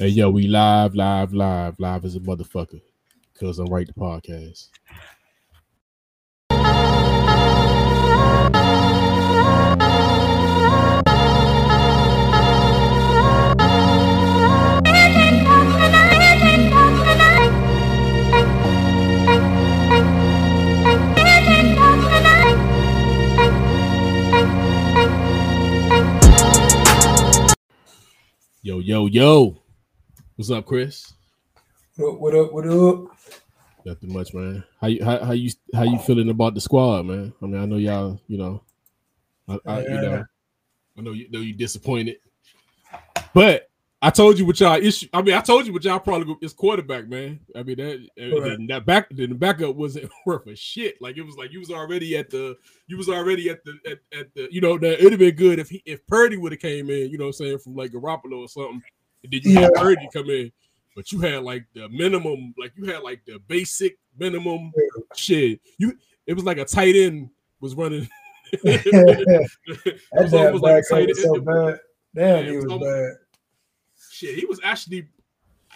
Hey, yo, we live, live, live, live as a motherfucker. Cause I write the podcast. Yo, yo, yo. What's up, Chris? What, what up? What up? Nothing much, man. How you how, how you how you feeling about the squad, man? I mean, I know y'all, you know, I, I you know, I know you know you disappointed, but I told you what y'all issue. I mean, I told you what y'all probably is quarterback, man. I mean that right. that back then the backup wasn't worth a shit. Like it was like you was already at the you was already at the at, at the you know that it'd have been good if he if Purdy would have came in, you know, what I'm saying from like Garoppolo or something. And then you yeah. had Purdy come in, but you had like the minimum, like you had like the basic minimum yeah. shit. You it was like a tight end was running. that was, like tight end. So bad. Damn, yeah, he was, was almost, bad shit, he was actually.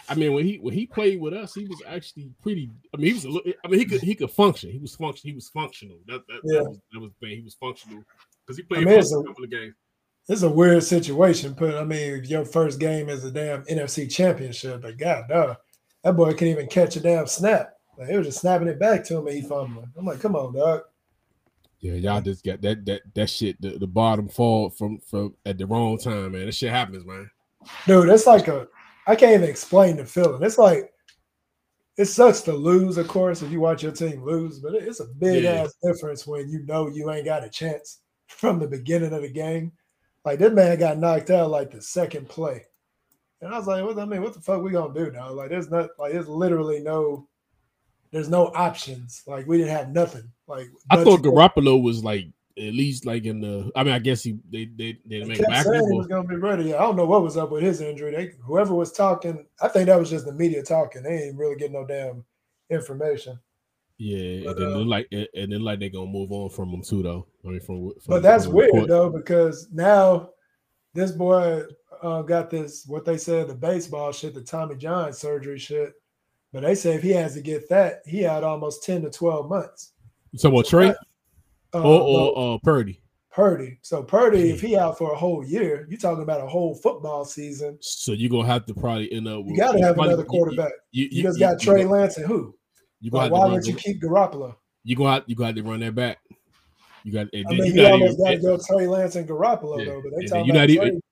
I mean, when he when he played with us, he was actually pretty. I mean, he was. A little, I mean, he could he could function. He was function. He was functional. That that, yeah. that was that was the thing. He was functional because he played I mean, a, couple of games. It's a weird situation, but I mean, your first game is a damn NFC championship, but god duh, that boy can't even catch a damn snap. Like, he was just snapping it back to him and he fumbling. I'm like, come on, dog. Yeah, y'all just got that that that shit the, the bottom fall from from at the wrong time, man. That shit happens, man. Dude, it's like a I can't even explain the feeling. It's like it sucks to lose, of course, if you watch your team lose, but it's a big yeah. ass difference when you know you ain't got a chance from the beginning of the game. Like this man got knocked out like the second play. And I was like, what I mean, what the fuck we gonna do now? Like there's not like there's literally no there's no options. Like we didn't have nothing. Like I thought Garoppolo was like at least like in the. I mean, I guess he they they they make back. Saying he was gonna be ready. I don't know what was up with his injury. They whoever was talking, I think that was just the media talking. They ain't really getting no damn information. Yeah, but, and then uh, like and then like they gonna move on from him too, though. I mean, from, from but that's from weird report. though because now this boy uh, got this what they said the baseball shit, the Tommy John surgery shit. But they say if he has to get that, he had almost ten to twelve months. So what Trey? Uh, or, or uh, Purdy. Purdy. So Purdy, if he out for a whole year, you're talking about a whole football season. So you're gonna have to probably end up. With, you got to have another quarterback. You, you, you just got Trey Lance and who? You like, why would you keep Garoppolo? You go out. You got to run that back. You got. I mean, you almost got to go Trey Lance and Garoppolo yeah, though. But they talking about even,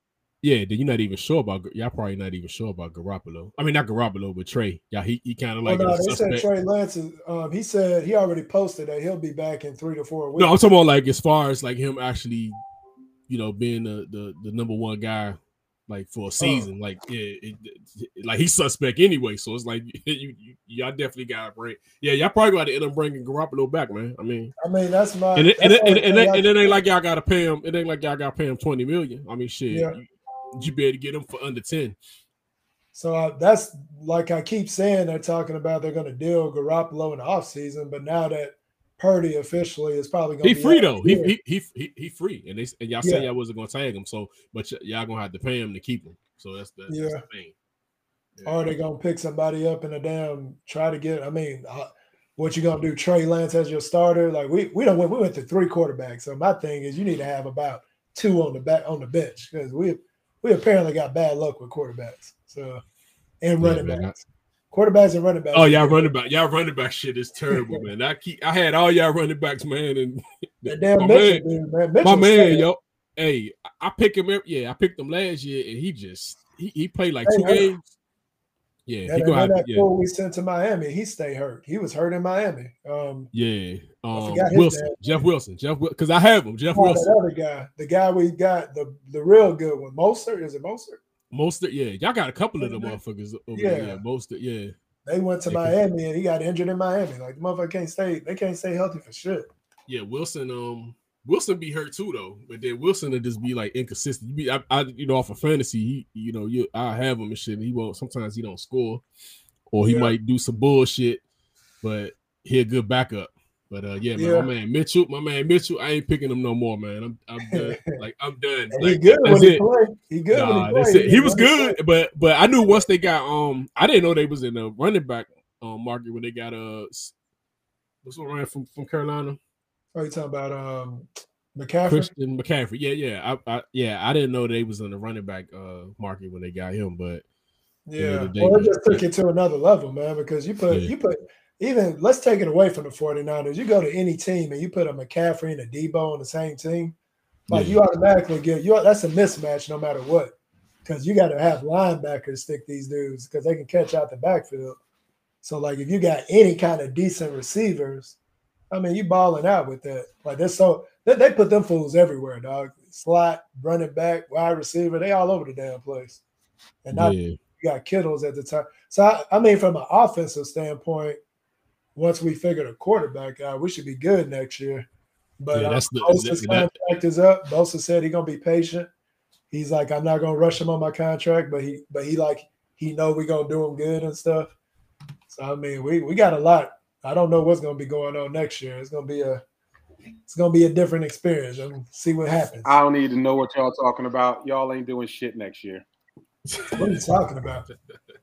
yeah, then you're not even sure about y'all. Probably not even sure about Garoppolo. I mean, not Garoppolo, but Trey. Yeah, he, he kind of like. Oh, no, they said Trey Lance. Is, um, he said he already posted that he'll be back in three to four weeks. No, I'm talking about like as far as like him actually, you know, being the the, the number one guy like for a oh. season. Like yeah, it, it, like he's suspect anyway. So it's like you, you y'all definitely got to bring. Yeah, y'all probably got to end up bringing Garoppolo back, man. I mean, I mean that's my. And it, and, it, and, and, and it ain't like y'all got to pay him. It ain't like y'all got to pay him twenty million. I mean, shit. Yeah. You, you be able to get him for under 10. So uh, that's like I keep saying, they're talking about they're going to deal Garoppolo in the offseason, but now that Purdy officially is probably going to he free though. He, he, he he he free, and they and y'all yeah. said y'all wasn't going to tag him, so but y- y'all gonna have to pay him to keep him. So that's the, yeah. That's the thing. Yeah. Or they gonna pick somebody up in a damn try to get. I mean, uh, what you gonna do? Trey Lance as your starter? Like we we don't we went to three quarterbacks. So my thing is you need to have about two on the back on the bench because we we apparently got bad luck with quarterbacks. So and running yeah, backs. Quarterbacks and running backs. Oh, y'all running back. Y'all running back shit is terrible, man. I keep I had all y'all running backs, man, and that damn my Mitchell, man, dude, man. my man, yo. Hey, I pick him. Yeah, I picked him last year, and he just he, he played like two games. Yeah, that, he go that yeah. we sent to Miami, he stayed hurt. He was hurt in Miami. Um, yeah, um, Wilson, name. Jeff Wilson, Jeff because I have him, Jeff oh, Wilson. That other guy, the guy we got, the the real good one, Moser. Is it Mostert? Mostert, yeah. Y'all got a couple of the motherfuckers over yeah. there. Yeah, Mostert, yeah. They went to yeah, Miami and he got injured in Miami. Like the motherfucker can't stay, they can't stay healthy for shit. Yeah, Wilson. Um, Wilson be hurt too though, but then Wilson will just be like inconsistent. You be, I, I you know, off of fantasy, he, you know, you I have him and shit. And he won't. Sometimes he don't score or he yeah. might do some bullshit, but he a good backup. But uh, yeah, man, yeah. my man Mitchell, my man Mitchell, I ain't picking him no more, man. I'm, I'm done. like I'm done. Like, he good when he play. He good nah, when he play. He, he was good, but but I knew once they got um, I didn't know they was in the running back um market when they got uh, what's one ran from from Carolina. Are you talking about um McCaffrey? Christian McCaffrey. Yeah, yeah, I, I yeah, I didn't know they was in the running back uh market when they got him, but yeah, well, it just took it to another level, man. Because you put yeah. you put even let's take it away from the 49ers. You go to any team and you put a McCaffrey and a Deebo on the same team, like yeah. you automatically get you. That's a mismatch no matter what, because you got to have linebackers stick these dudes because they can catch out the backfield. So like if you got any kind of decent receivers, I mean you balling out with that. Like that's so they, they put them fools everywhere, dog. Slot, running back, wide receiver, they all over the damn place. And not yeah. you got Kittles at the time. So I, I mean, from an offensive standpoint, once we figure a quarterback out, we should be good next year. But yeah, that's uh, the, Bosa's that, contract that, is up. Bosa said he's gonna be patient. He's like, I'm not gonna rush him on my contract, but he but he like he know we're gonna do him good and stuff. So I mean, we we got a lot. I don't know what's gonna be going on next year. It's gonna be a it's gonna be a different experience. And see what happens. I don't need to know what y'all talking about. Y'all ain't doing shit next year. what are you talking about?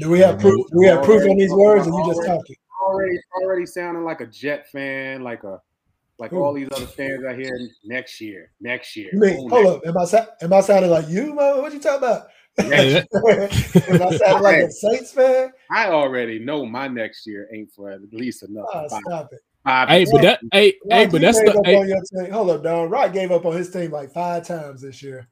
Do we have proof? Do we have proof on these words, or you just talking? Already, already sounding like a Jet fan, like a like Ooh. all these other fans out here next year, next year. You mean, hold up, am I am I sounding like you, man? What you talking about? am I sounding like a Saints fan? I already know my next year ain't for at least enough. Ah, oh, stop it. Five hey, but that hey, hey, but that's the hey. hold up, Don. Rock gave up on his team like five times this year.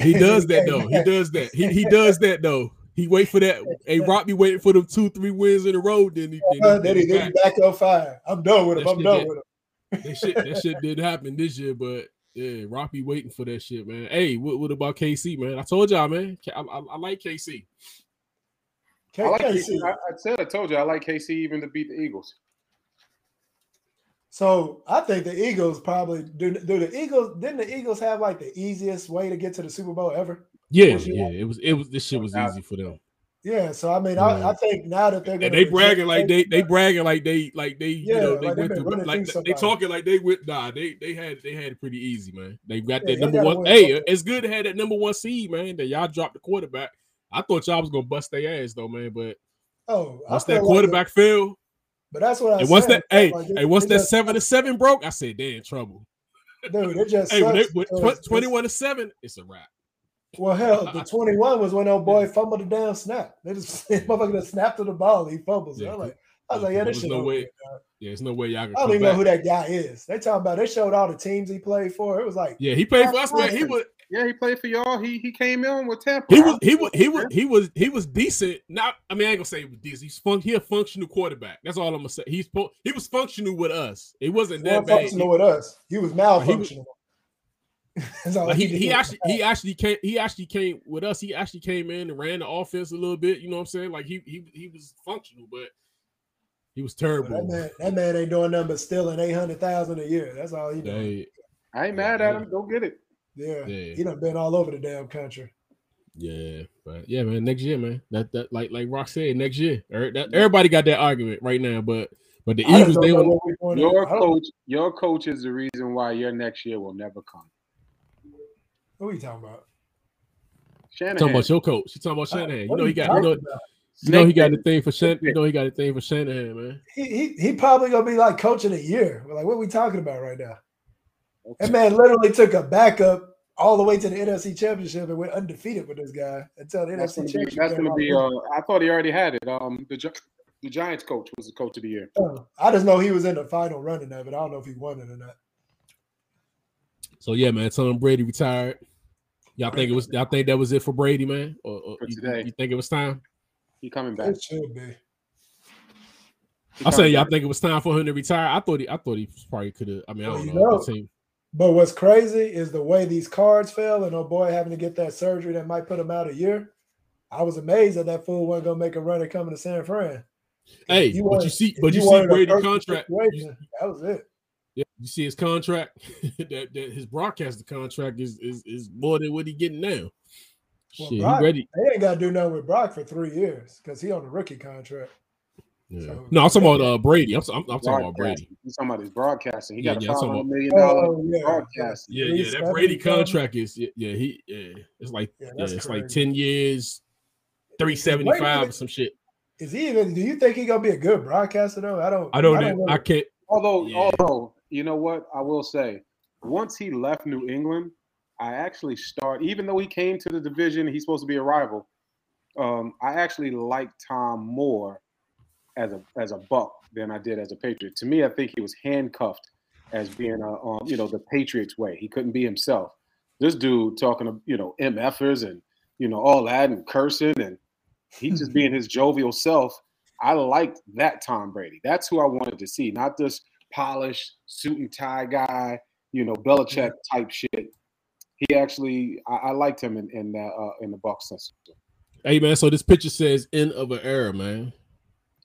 He does that though. He does that. He he does that though. He wait for that. Hey, Rock be waiting for them two, three wins in a row. Then he, then, uh, then he, then back. back up five. I'm done with him. I'm done with him. That shit, that shit did happen this year, but yeah, Rock be waiting for that shit, man. Hey, what, what about KC, man? I told y'all, man. I, I, I like KC. K- I like KC. I, I said I told you I like KC even to beat the Eagles. So I think the Eagles probably do. Do the Eagles? Didn't the Eagles have like the easiest way to get to the Super Bowl ever? Yeah, yeah. It was. It was. This shit was easy for them. Yeah, so I mean. I, I, think now that they're gonna they bragging like they they bragging like they like they yeah, you know they like went through like they talking like they went nah they they had they had it pretty easy man they got yeah, that number one hey something. it's good to have that number one seed man that y'all dropped the quarterback I thought y'all was gonna bust their ass though man but oh once that quarterback like fell but that's what I and once that hey like, hey once that seven to seven broke I said they in trouble dude it just hey when they, with 21 to seven it's a wrap well, hell, the 21 was when old boy fumbled the damn snap. They just motherfucker just snapped to the ball. He fumbles. Yeah, I'm like, I was like, yeah, this shit. No way. yeah, there's no way y'all. I don't even back. know who that guy is. They talking about. They showed all the teams he played for. It was like, yeah, he played for us, man. He was. Yeah, he played for y'all. He he came in with Tampa. He was he was he was he was he was decent. Not I mean I ain't gonna say he was decent. He's fun. He a functional quarterback. That's all I'm gonna say. He's he was functional with us. It wasn't that bad. Functional with us. He was malfunctional. he, he, he actually he actually came he actually came with us. He actually came in and ran the offense a little bit. You know what I'm saying? Like he he he was functional, but he was terrible. Well, that man that man ain't doing nothing but stealing eight hundred thousand a year. That's all he doing. I ain't mad at him. Go get it. Yeah, yeah. he done been all over the damn country. Yeah, but yeah, man. Next year, man. That that like like Rock said, next year. Er, everybody got that argument right now, but but the Eagles, they will. Your coach, your coach is the reason why your next year will never come. Who are you talking about? Shanahan. Talking about your coach. You talking about Shanahan. You know he got you know, you know he got the thing for Shan. You know he got the thing for Shanahan, man. He he he probably gonna be like coaching a year. Like what are we talking about right now? That man literally took a backup all the way to the NFC Championship and went undefeated with this guy until the that's NFC Championship. Be, that's going to be. Uh, I thought he already had it. Um, the the Giants coach was the coach of the year. Uh, I just know he was in the final running of it. I don't know if he won it or not. So yeah, man, Tom Brady retired. Y'all think it was? Y'all think that was it for Brady, man? Or, or you, today. you think it was time? He coming back. It should be. I'm saying y'all think it was time for him to retire. I thought he, I thought he probably could have. I mean, I don't well, know. know but what's crazy is the way these cards fell, and oh boy, having to get that surgery that might put him out a year. I was amazed that that fool wasn't gonna make a run and coming to San Fran. Hey, you but you see, but you, you see Brady contract. that was it. Yeah, you see his contract. that, that his broadcaster contract is, is is more than what he getting now. Well, Shit, Brock, he ready. They ain't got to do nothing with Brock for three years because he on the rookie contract. Yeah. So, no, I'm talking about uh, Brady. I'm, I'm, I'm talking about Brady. He's talking about his broadcasting. He yeah, got a yeah, $500 million oh, yeah. broadcast. Yeah, yeah. That Brady contract is yeah, yeah. He yeah. It's like yeah, yeah it's crazy. like ten years, three seventy five or some shit. Is he even? Do you think he gonna be a good broadcaster though? I don't. I don't. I, don't I can't. Although, yeah. although you know what, I will say, once he left New England, I actually start. Even though he came to the division, he's supposed to be a rival. Um, I actually like Tom more as a as a Buck than I did as a Patriot. To me, I think he was handcuffed as being a um, you know the Patriots way. He couldn't be himself. This dude talking to you know MFers and you know all that and cursing and he just being his jovial self. I liked that Tom Brady. That's who I wanted to see, not this polished suit and tie guy, you know, Belichick type shit. He actually, I, I liked him in in, uh, in the Bucks system. Hey man, so this picture says end of an era, man.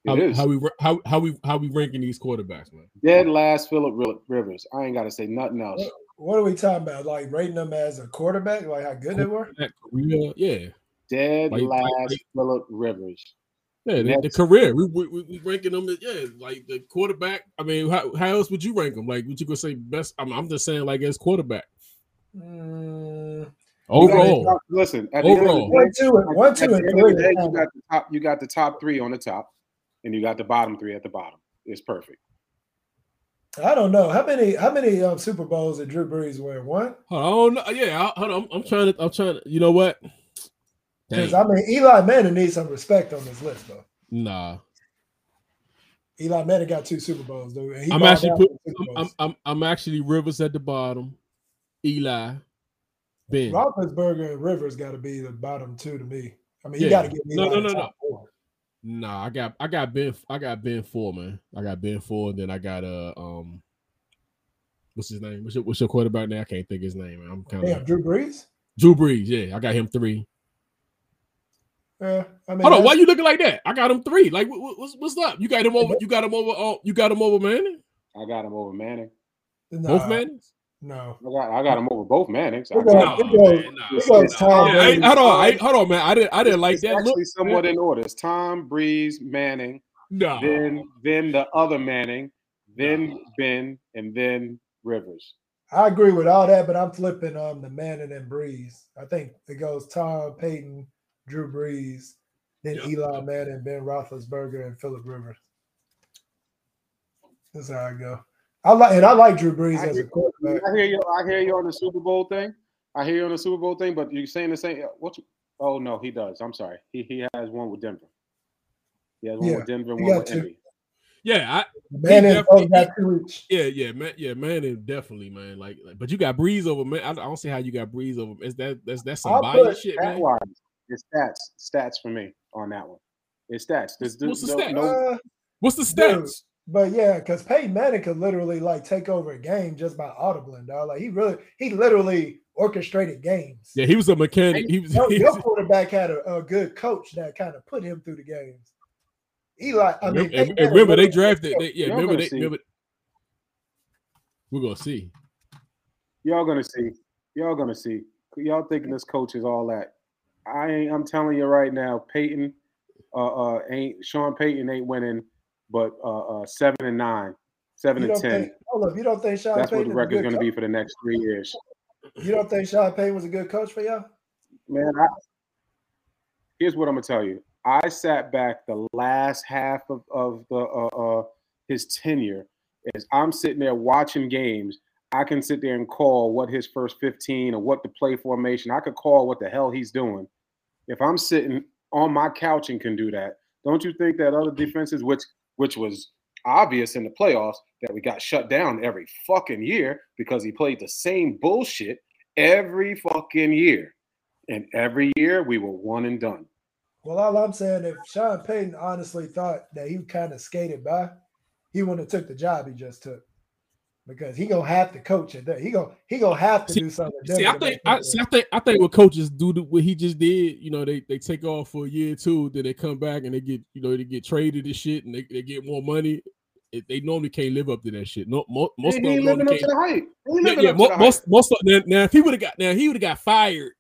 How, how, we how how we how we ranking these quarterbacks, man? Dead last, Philip Rivers. I ain't got to say nothing else. What, what, are we talking about? Like rating them as a quarterback, like how good they were? Career, yeah. Dead like, last, like, Philip Rivers. Yeah, the, the, career. We, we, we ranking them. Yeah, like the quarterback. I mean, how, how else would you rank them? Like, would you go say best? I'm, I'm just saying, like as quarterback. Mm, overall, listen. overall, one, two, and, one, two, and three. Day, you got the top. You got the top three on the top, and you got the bottom three at the bottom. It's perfect. I don't know how many how many um, Super Bowls did Drew Brees win? One. Oh no, yeah. hold on. I'm, I'm trying to. I'm trying to. You know what? Because I mean, Eli Manning needs some respect on this list, though. Nah. Eli Manning got two Super Bowls, dude. I'm actually put, I'm, I'm, I'm actually Rivers at the bottom. Eli, Ben. Roethlisberger and Rivers got to be the bottom two to me. I mean, yeah. you got to get me. No, no, no, no. Four. Nah, I got I got Ben I got Ben four, man. I got Ben four, and then I got uh um what's his name? What's your, what's your quarterback now? I can't think his name. Man. I'm kind of yeah, Drew Brees. Drew Brees, yeah, I got him three. Yeah, I mean, hold on. Why you looking like that? I got him three. Like, what, what's what's up? You got him over. You got him over. Oh, you got him over Manning. I got him over Manning. Nah, both Mannings. No, I got I got him over both Mannings. hold on, hold on, man. I didn't I didn't like it's that. Actually, look, somewhat man. in order. It's Tom Brees, Manning. No. Then then the other Manning, then no. Ben, and then Rivers. I agree with all that, but I'm flipping um the Manning and Brees. I think it goes Tom Peyton, Drew Brees, then yep. Eli Manning, Ben Roethlisberger, and Philip Rivers. That's how I go. I like and I like Drew Brees I as hear, a quarterback. I hear you. I hear you on the Super Bowl thing. I hear you on the Super Bowl thing, but you're saying the same. What? oh no, he does. I'm sorry. He he has one with Denver. He has one yeah, with Denver, one with Indy. Yeah, I man, yeah, yeah, man, yeah, man, definitely, man. Like, like, but you got Brees over man. I, don't see how you got Brees over. Is that that's that's some bias shit, man? Wise, it's stats, stats for me on that one. It's stats. There's, What's the no, stats? No, uh, What's the stats? Dude, but yeah, because Peyton Manning could literally like take over a game just by audibling, dog. Like he really, he literally orchestrated games. Yeah, he was a mechanic. He was. Your, your quarterback had a, a, good coach that kind of put him through the games. Eli, I mean, and, and remember they drafted. They, yeah, remember they. Remember, we're gonna see. Y'all gonna see. Y'all gonna see. Y'all thinking this coach is all that? I ain't. I'm telling you right now, Peyton, uh, uh ain't Sean Payton ain't winning but uh, uh, seven and nine, seven and ten. Think, hold up, you don't think Sean That's Payton what the record's going to be for the next three years. You don't think Sean Payton was a good coach for y'all? Man, I, here's what I'm gonna tell you. I sat back the last half of, of the uh, uh, his tenure as I'm sitting there watching games. I can sit there and call what his first 15 or what the play formation. I could call what the hell he's doing. If I'm sitting on my couch and can do that, don't you think that other defenses, which which was obvious in the playoffs that we got shut down every fucking year because he played the same bullshit every fucking year. And every year we were one and done. Well, all I'm saying, if Sean Payton honestly thought that he kind of skated by, he wouldn't have took the job he just took because he gonna have to coach it. He gonna he gonna have to see, do something. See, I think I, see, I think I think what coaches do what he just did. You know, they they take off for a year or two, then they come back and they get you know they get traded and shit, and they, they get more money. It, they normally can't live up to that shit. No, most, most he, of them living up to the hype. Yeah, yeah most, most, most of, now, now if he would have got now he would have got fired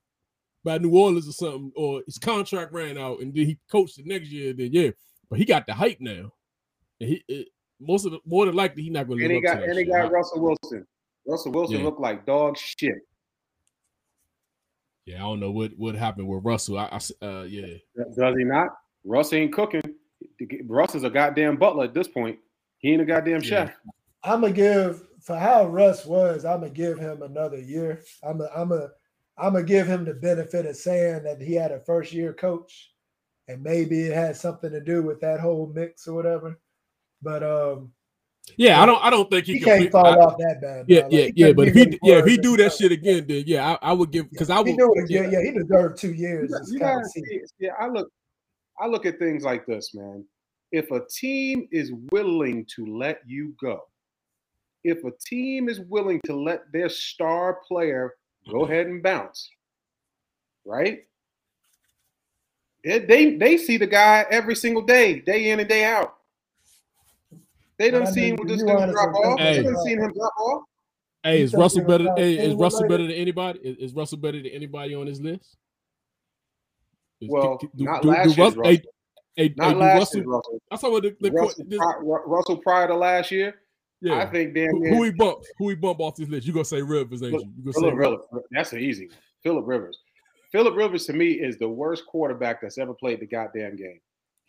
by New Orleans or something, or his contract ran out and then he coached the next year. Then yeah, but he got the hype now. And he it, most of the more than likely he's not going to. And live he got and he got I- Russell Wilson. Russell Wilson Yeah. looked like dog shit. yeah, I don't know what what happened with Russell. I, I s- uh, yeah, Does he not? Russ ain't cooking. Russ is a goddamn butler at this point. He ain't a goddamn Yeah. chef. I'm gonna give for how Russ was. I'm gonna give him another year. I'm a, I'm a, I'm gonna give him the benefit of saying that he had a first year coach, and maybe it had something to do with that whole mix or whatever. But um, yeah. I don't I don't think he, he can can't fall I- off that bad. Yeah, dog. yeah, yeah. But if he yeah if he do that shit again, then yeah, I, I would give because I would. do it yeah. again. Yeah, he deserved two years. You This you gotta see, yeah, I look, I look at things like this, man. If a team is willing to let you go, if a team is willing to let their star player go ahead and bounce, right? They, they they see the guy every single day, day in and day out. They But done I seen mean, what this you dude drop off. Hey. They done seen him drop off. Hey, is Russell better? Hey, is Russell better than anybody? Is, is Russell better than anybody on his list? Is- Well, do- not do- do last year's Hey, Russell. hey, hey, Not do last Russell, year, Russell. I saw what the, the Russell, this, pri- Russell prior to last year, yeah. I think damn who, who he bump? Who he bump off this list? You gonna say Rivers, ain't you? You gonna say Philip Rivers? Rivers. That's an easy one. Philip Rivers. Philip Rivers to me is the worst quarterback that's ever played the goddamn game.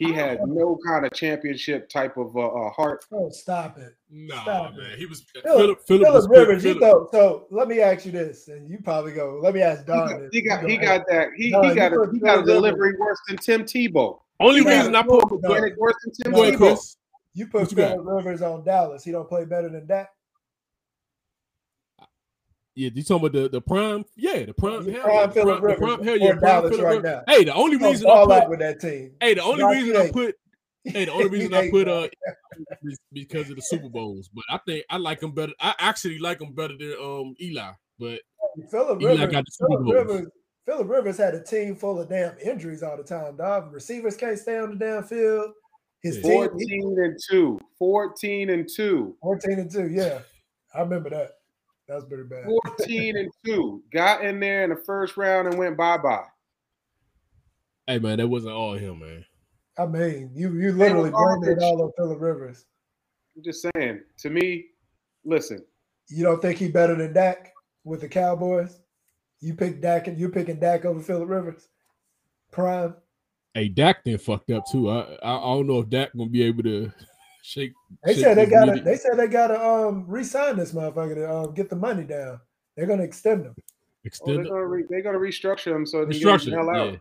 He had no kind of championship type of uh, uh, heart. Oh, stop it. Nah, Stop man. it. He was Philip, Philip. Philip, Philip was Rivers, you Philip- know. So let me ask you this, and you probably go. Let me ask He Don. got, this. he got, he got that. He, No, he you got a, he got a Philip Rivers- delivery worse than Tim Tebow. Only He reason I got- put. No. Organic worse than Tim Go ahead, Tebow. Chris. You put What you got? Philip Rivers on Dallas. He don't play better than that. Yeah, you talking about the, the prime? Yeah, the prime. You hell prime the prime, the prime, hell yeah, prime Philip right now. Hey, the only He reason I ball out put. with that team. Hey, the only Josh reason I put. Hey, the only reason I put uh is because of the Super Bowls. But I think I like him better. I actually like him better than um Eli. But Philip Rivers, got the Super Philip Bowls. Rivers, Philip Rivers had a team full of damn injuries all the time. Dog receivers can't stay on the damn field. His Yeah. team, 14 and 2. 14 and 2. 14 and 2. Yeah. I remember that. That was pretty bad. 14 and 2. Got in there in the first round and went bye-bye. hey, man, that wasn't all him, man. I mean, you you literally blamed it all on Philip Rivers. I'm just saying. To me, listen, You don't think he better than Dak with the Cowboys? You pick Dak and you're picking Dak over Philip Rivers? Prime. Hey, Dak then fucked up too. I I, I don't know if Dak gonna be able to shake. They shake said they gotta media- they said they gotta um re-sign this motherfucker to um, get the money down. They're gonna extend him. oh, extend they're gonna re- they're gonna restructure them so they can get him the hell out. Yeah.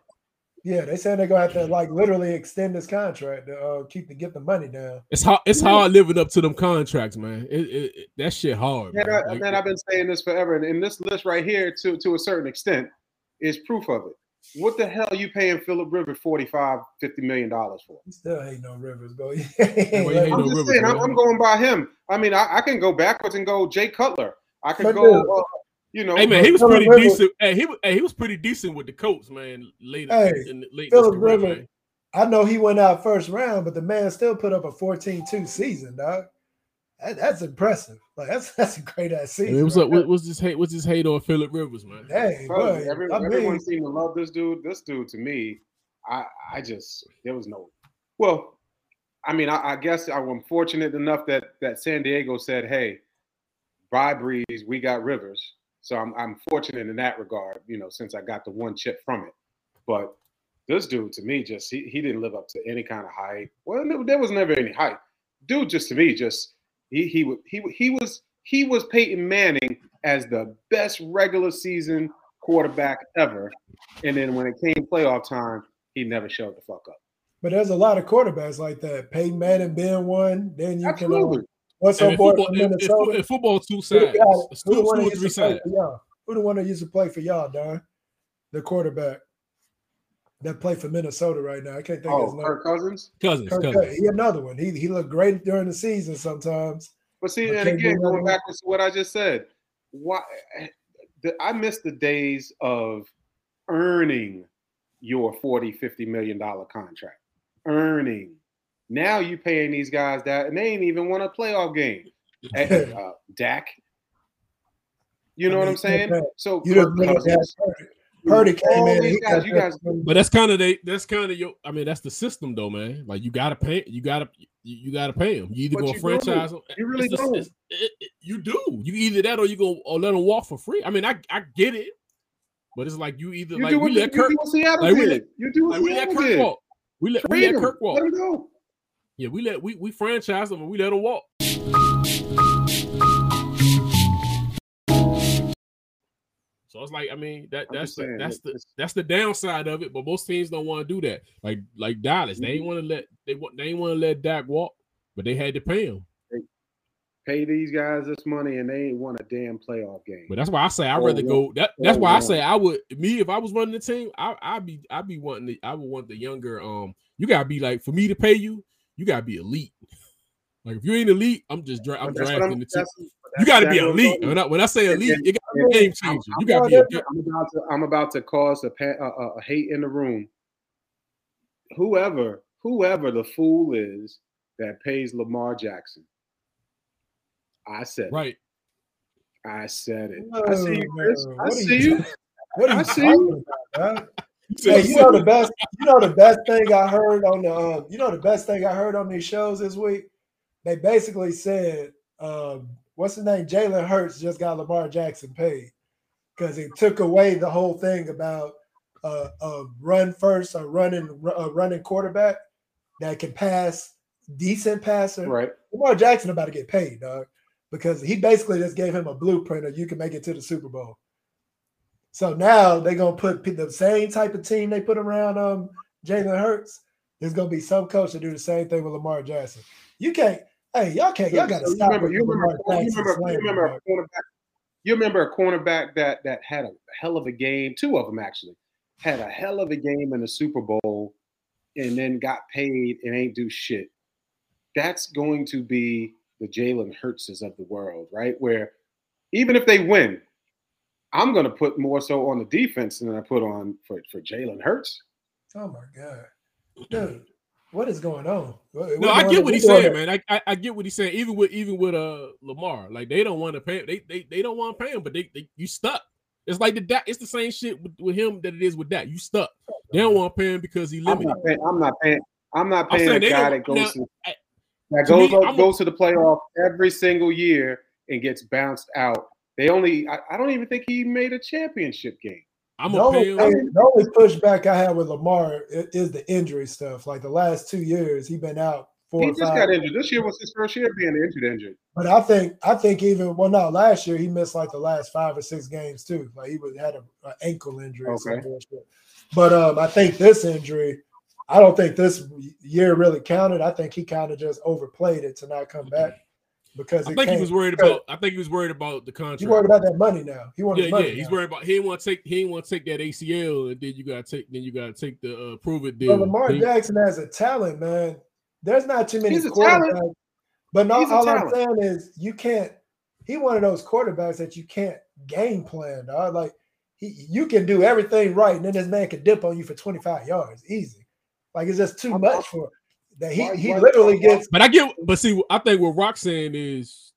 Yeah, they said they're gonna have to like literally extend this contract to uh, keep to get the money down. It's hard. It's hard living up to them contracts, man. It, it, it- that shit hard. Man, man. I, Like, man, I've been saying this forever, and, and this list right here, to to a certain extent, is proof of it. What the hell are you paying Philip Rivers 45 50 million dollars for? He still ain't no Rivers, bro. Well, ain't I'm no just Rivers, saying, I'm. I'm going by him. I mean, I, I can go backwards and go Jay Cutler. I can But go, uh, you know, Hey man, he was Philip pretty Rivers- decent. Hey, he hey, he was pretty decent with the Colts, man. Later Hey, in late in his Philip career, Rivers, man. I know he went out first round, but the man still put up a 14-2 season, dog. That, that's impressive. Like that's that's a great ass Hey, season. what's right up? What, what's this hate? What's this hate on Philip Rivers, man? there. Hey, Bro, boy, every- I everyone mean, seemed to love this dude. This dude, to me, I I just there was no. Well, I mean, I, I guess I'm fortunate enough that that San Diego said, "Hey, by Brees, we got Rivers." So I'm I'm fortunate in that regard, you know, since I got the one chip from it. But this dude, to me, just he, he didn't live up to any kind of hype. Well, there was never any hype. Dude, just to me, just he he wa- he he was he was Peyton Manning as the best regular season quarterback ever. And then when it came playoff time, he never showed the fuck up. but there's a lot of quarterbacks like that. Peyton Manning being one. Then you can Absolutely. uh, what's And her in boy football, from in, in, Minnesota? in football, two Who the sides. guy- It's who the one that used to play for y'all? Who the one that used to play for y'all, Don? The quarterback that play for Minnesota right now. I can't think of his Oh, name. Kirk Cousins. Cousins, Kirk cousins. Cousins. He another one. He he looked great during the season sometimes. But see, But and again, going one? back to what I just said, why the, I miss the days of earning your 40, 50 million dollar contract. Earning. Now you paying these guys that and they ain't even won a playoff game. Uh, Dak. You know I what I'm saying? So You Kirk didn't look at Cousins, Purdy. Purdy came in. these guys, you guys, But that's kind of they. That's kind of your. I mean, that's the system, though, man. Like you gotta pay. You gotta. you, you got to pay him. You either But gonna you franchise don't. him. You really It's don't. it- it- you do. You either that or you go or let him walk for free. I mean, I I get it, but it's like you either You like do we what, you, let you Kirk do what Seattle like we did. let- you do what like we let Kirk did. walk. We let we let. Kirk walk. Let him go. Yeah, we let we we franchise him and we let him walk. So it's like I mean that I'm that's the, saying, that's the that's the downside of it. But most teams don't want to do that. Like like Dallas, they Mm-hmm. ain't want to let they want they want to let Dak walk, but they had to pay him. Pay these guys this money and they ain't won a damn playoff game. But that's why I say I'd rather go. That that's why I say I would me if I was running the team, I I'd be I'd be wanting the I would want the younger. Um, you gotta be like for me to pay you, you gotta be elite. Like if you ain't elite, I'm just dra- I'm But that's what drafting the team. That's- You got to be that's what I'm elite. When I, when I say elite, and- it got to be a game I'm, changer. I'm You got to be. about I'm about to I'm about to cause a, pa- a, a- a hate in the room. Whoever whoever the fool is that pays Lamar Jackson, I said it. right. I said it. I see you, Chris. I what see you you. What are I you see talking about, dog? Hey, you know the best. You know the best thing I heard on the. Um, you know the best thing I heard on these shows this week. They basically said, um, "What's his name? Jalen Hurts just got Lamar Jackson paid because he took away the whole thing about uh, a run first, a running, a running quarterback that can pass, decent passer. Right. Lamar Jackson about to get paid, dog, because he basically just gave him a blueprint of you can make it to the Super Bowl. So now they're gonna put the same type of team they put around um Jalen Hurts. There's gonna be some coach to do the same thing with Lamar Jackson. You can't. Hey, y'all can't. Y'all got to stop. remember, you remember, you remember, you remember a cornerback. You remember a cornerback that that had a hell of a game. Two of them actually had a hell of a game in the Super Bowl, and then got paid and ain't do shit. That's going to be the Jalen Hurtses of the world, right? Where even if they win, I'm going to put more so on the defense than I put on for for Jalen Hurts. Oh my god, dude, what is going on? What- No, we're I get what he's saying, it. man. I, I I get what he's saying. Even with even with uh Lamar, like they don't want to pay. They they they don't want to pay him, but they, they you stuck. It's like the Dak. It's the same shit with, with him that it is with that. You stuck. They don't want to pay him because he I'm limited. not paying. I'm not paying. I'm not I'm paying saying a they guy don't- that goes now, to I- that to goes me, up, I'm a- to the playoff every single year and gets bounced out. They only. I, I don't even think he made a championship game. I'm The only, thing- the only pushback I have with Lamar i- is the injury stuff. Like the last two years, he's been out four He or just five. got injured. This year was his first year being injured. Injured. But I think I think even well, no, last year he missed like the last five or six games too. Like he was had an ankle injury or some Okay. But um, I think this injury, I don't think this year really counted. I think he kind of just overplayed it to not come back because I it think he was worried about. I think he was worried about the contract. He worried about that money now. He wanted yeah, money. yeah. He's now. worried about. He didn't want to take. He didn't want to take that ACL, and then you got to take. Then you got to take the uh, prove it deal. But Lamar He- Jackson has a talent, man. There's not too many He's a quarterbacks. talent. But no, He's a all I'm saying is you can't. He one of those quarterbacks that you can't game plan, dog. Like he, you can do everything right, and then this man can dip on you for 25 yards, easy. Like it's just too I'm- much for that. He Why- he why- literally why- gets. But I get, but see, I think what Rock's saying is,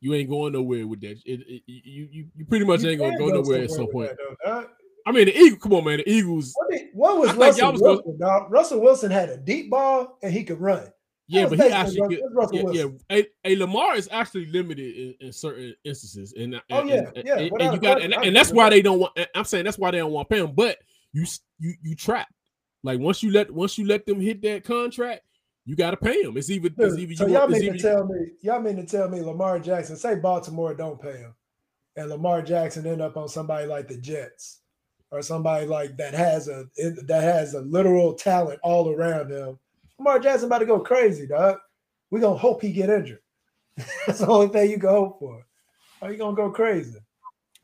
you ain't going nowhere with that. It, it- you, you, you pretty much you ain't gonna can go nowhere at some point. that, though. I mean, the Eagles. Come on, man. The Eagles. What, did- what was I Russell was gonna- Wilson, dog? Russell Wilson had a deep ball and he could run. Yeah, but he actually. Russell- Get, yeah, yeah. A, a Lamar is actually limited in, in certain instances, and oh, and- Oh, yeah, and- yeah, and, and you got, and, and that's why they don't want. I'm saying that's why they don't want to pay him. But you, you, you trap. Like once you let once you let them hit that contract, you got to pay them. It's either it's either so you it's mean to tell me y'all mean to tell me Lamar Jackson say Baltimore don't pay him, and Lamar Jackson end up on somebody like the Jets or somebody like that has a that has a literal talent all around him. Lamar Jackson about to go crazy, dog. We gonna hope he get injured. That's the only thing you can hope for. Are you gonna go crazy?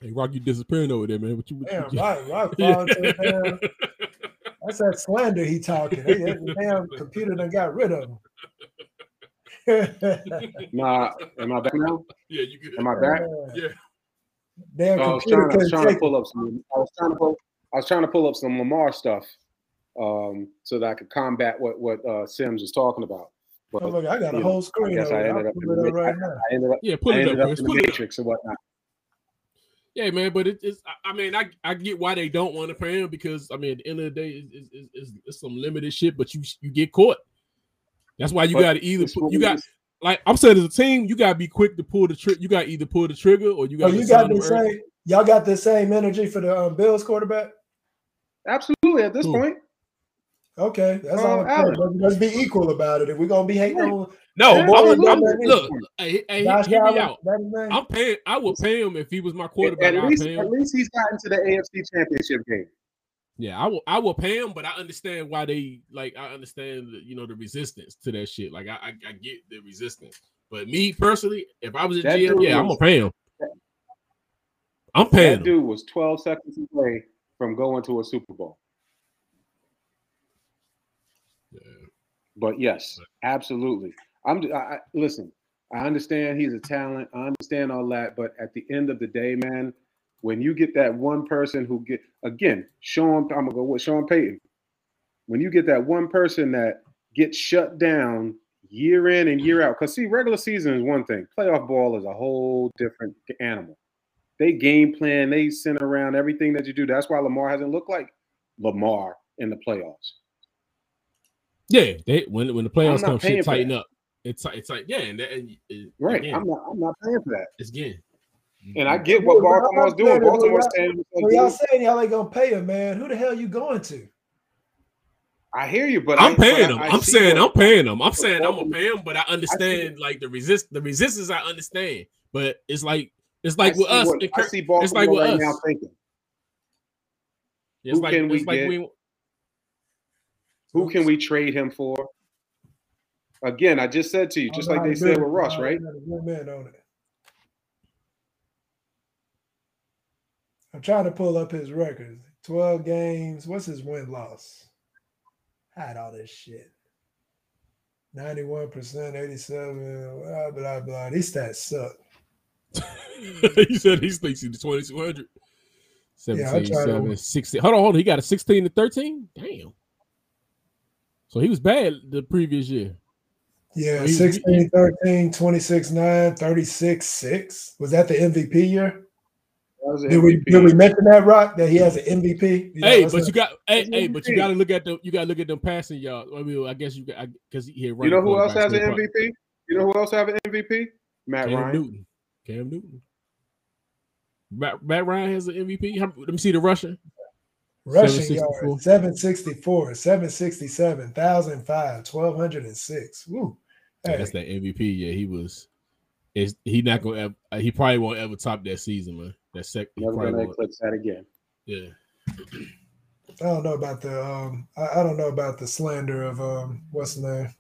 Hey, Rock, you disappearing over there, man. What you? What Damn, you right, Rock falling to the. That's that slander he talking. Hey, the damn computer done got rid of him. Nah, am I back now? yeah, you good. Am I back? Yeah. Damn I was computer trying, I was trying to pull up some. I was trying to pull. I was trying to pull up some Lamar stuff, um, so that I could combat what what uh, Sims was talking about. But Oh, look, I got a whole know, screen. I guess I ended up in pull the, it up right I, now. I ended up. Yeah, put it up, up Chris. in the Pull it up. matrix and whatnot. Yeah, man, but it, it's I- I mean, I, I get why they don't want to pay him because I mean, at the end of the day, it's, it's, it's, it's some limited shit, but you you get caught. That's why you got to either put, you got like I'm saying as a team, you gotta be quick to pull the trigger. You got either pull the trigger or you got. Oh, you got the same. Y'all got the same energy for the um, Bills quarterback. Absolutely, at this Ooh. point. Okay, that's uh, all. I'm Let's be equal about it. If we're gonna be hating on, no, I'm, I'm, look, hey, hey, hear me out. I'm paying. I would pay him if he was my quarterback. At least, at least he's gotten to the AFC Championship game. Yeah, I will. I will pay him, but I understand why they like. I understand, the, you know, the resistance to that shit. Like, I, I, I get the resistance. But me personally, if I was a that GM, yeah, was, I'm gonna pay him. I'm paying. That dude was 12 seconds away from going to a Super Bowl. Yeah. But yes, absolutely. I'm. I, I, listen. I understand he's a talent. I understand all that, but at the end of the day, man, when you get that one person who get again, Sean, I'm gonna go with Sean Payton. When you get that one person that gets shut down year in and year out, because see, regular season is one thing, playoff ball is a whole different animal. They game plan, they send around everything that you do. That's why Lamar hasn't looked like Lamar in the playoffs. Yeah, they when when the playoffs come, shit tighten up. It's it's like yeah, and, and, and right. Again, I'm not I'm not paying for that. It's again. And I mm-hmm. get what Baltimore's doing. Baltimore's saying, well, y'all saying y'all ain't gonna pay him, man. Who the hell you going to? I hear you, but I'm I, paying them. I'm saying I'm paying them. I'm saying I'm gonna pay them, but I understand I like the resist the resistance. I understand, but it's like it's like with us. What, I see Baltimore it's like with right us. now thinking. It's who like, can we like get? We, who can we trade him for? Again, I just said to you, just like they said with Russ, right? I'm trying to pull up his records. 12 games. What's his win loss? Had all this shit. 91%, 87, blah, blah, blah. These stats suck. he said he thinks he's 2200. 17, yeah, 7, 16. Hold on, hold on. He got a 16 to 13? Damn. So he was bad the previous year. Yeah, so 16, 13, 26, 9, 36, 6. Was that the MVP year? Did we did we mention that Rock that he has an MVP? You know, hey, but you got hey, hey, but you got to look at them. You got to look at them passing y'all. I mean, I guess you got because he You know who else has an MVP? You know who else have an MVP? Matt Cam Ryan. Newton. Cam Newton. Matt, Matt Ryan has an MVP. let me see the Russian. Rushing yards 764, 767, 1005, 1206. Woo. Hey. That's that MVP. Yeah, he was. Is he not gonna? Ever, he probably won't ever top that season, man. That second. Never gonna eclipse that again. Yeah. I don't know about the um. I, I don't know about the slander of um. What's the name?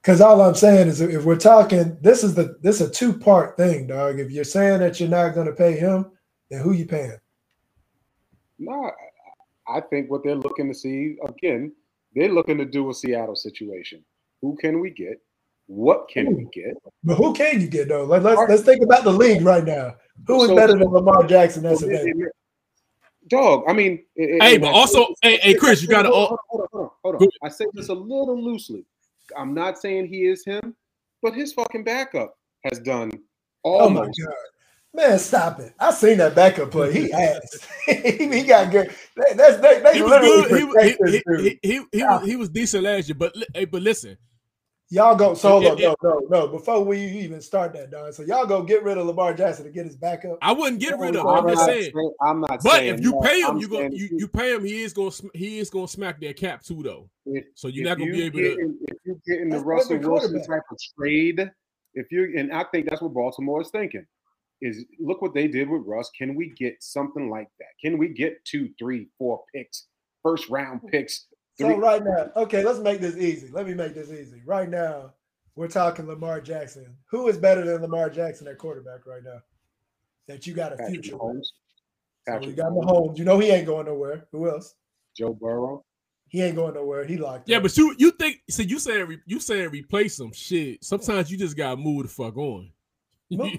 Because all I'm saying is, if we're talking, this is the this is a two part thing, dog. If you're saying that you're not going to pay him, then who you paying? No, I think what they're looking to see again, they're looking to do a Seattle situation. Who can we get? What can we get? But who can you get though? Let, us let's, let's think about the league right now. Who is so, better than Lamar Jackson? That's so, a dog. I mean, hey, but also, hey, hey, Chris, you got to. Hold, hold on, hold on, hold on. I say this a little loosely. I'm not saying he is him, but his fucking backup has done almost. Oh my god. Man, stop it! I seen that backup play. He asked. he, he got good. That's they, they he literally he, he, he, he, he, was, he was decent last year, but hey, but listen, Y'all go solo. It, it, no, no, no. Before we even start that, Don. So y'all go get rid of Lamar Jackson to get his backup. I wouldn't get rid of him. I'm, just saying. I'm not. But if you pay him, you go. You, you pay him. He is going. He is going to smack that cap too, though. If, so you're not going to be able to. If you get in the Russell Wilson type of trade, if you and I think that's what Baltimore is thinking. Is look what they did with Russ. Can we get something like that? Can we get two, three, four picks, first round hmm. picks? So right now, okay, let's make this easy. Let me make this easy. Right now, we're talking Lamar Jackson. Who is better than Lamar Jackson at quarterback right now? That you got a Patrick future. Mahomes. So you got Mahomes. You know he ain't going nowhere. Who else? Joe Burrow. He ain't going nowhere. He locked. Yeah, up. but you you think see you saying you saying replace some shit. Sometimes you just gotta move the fuck on.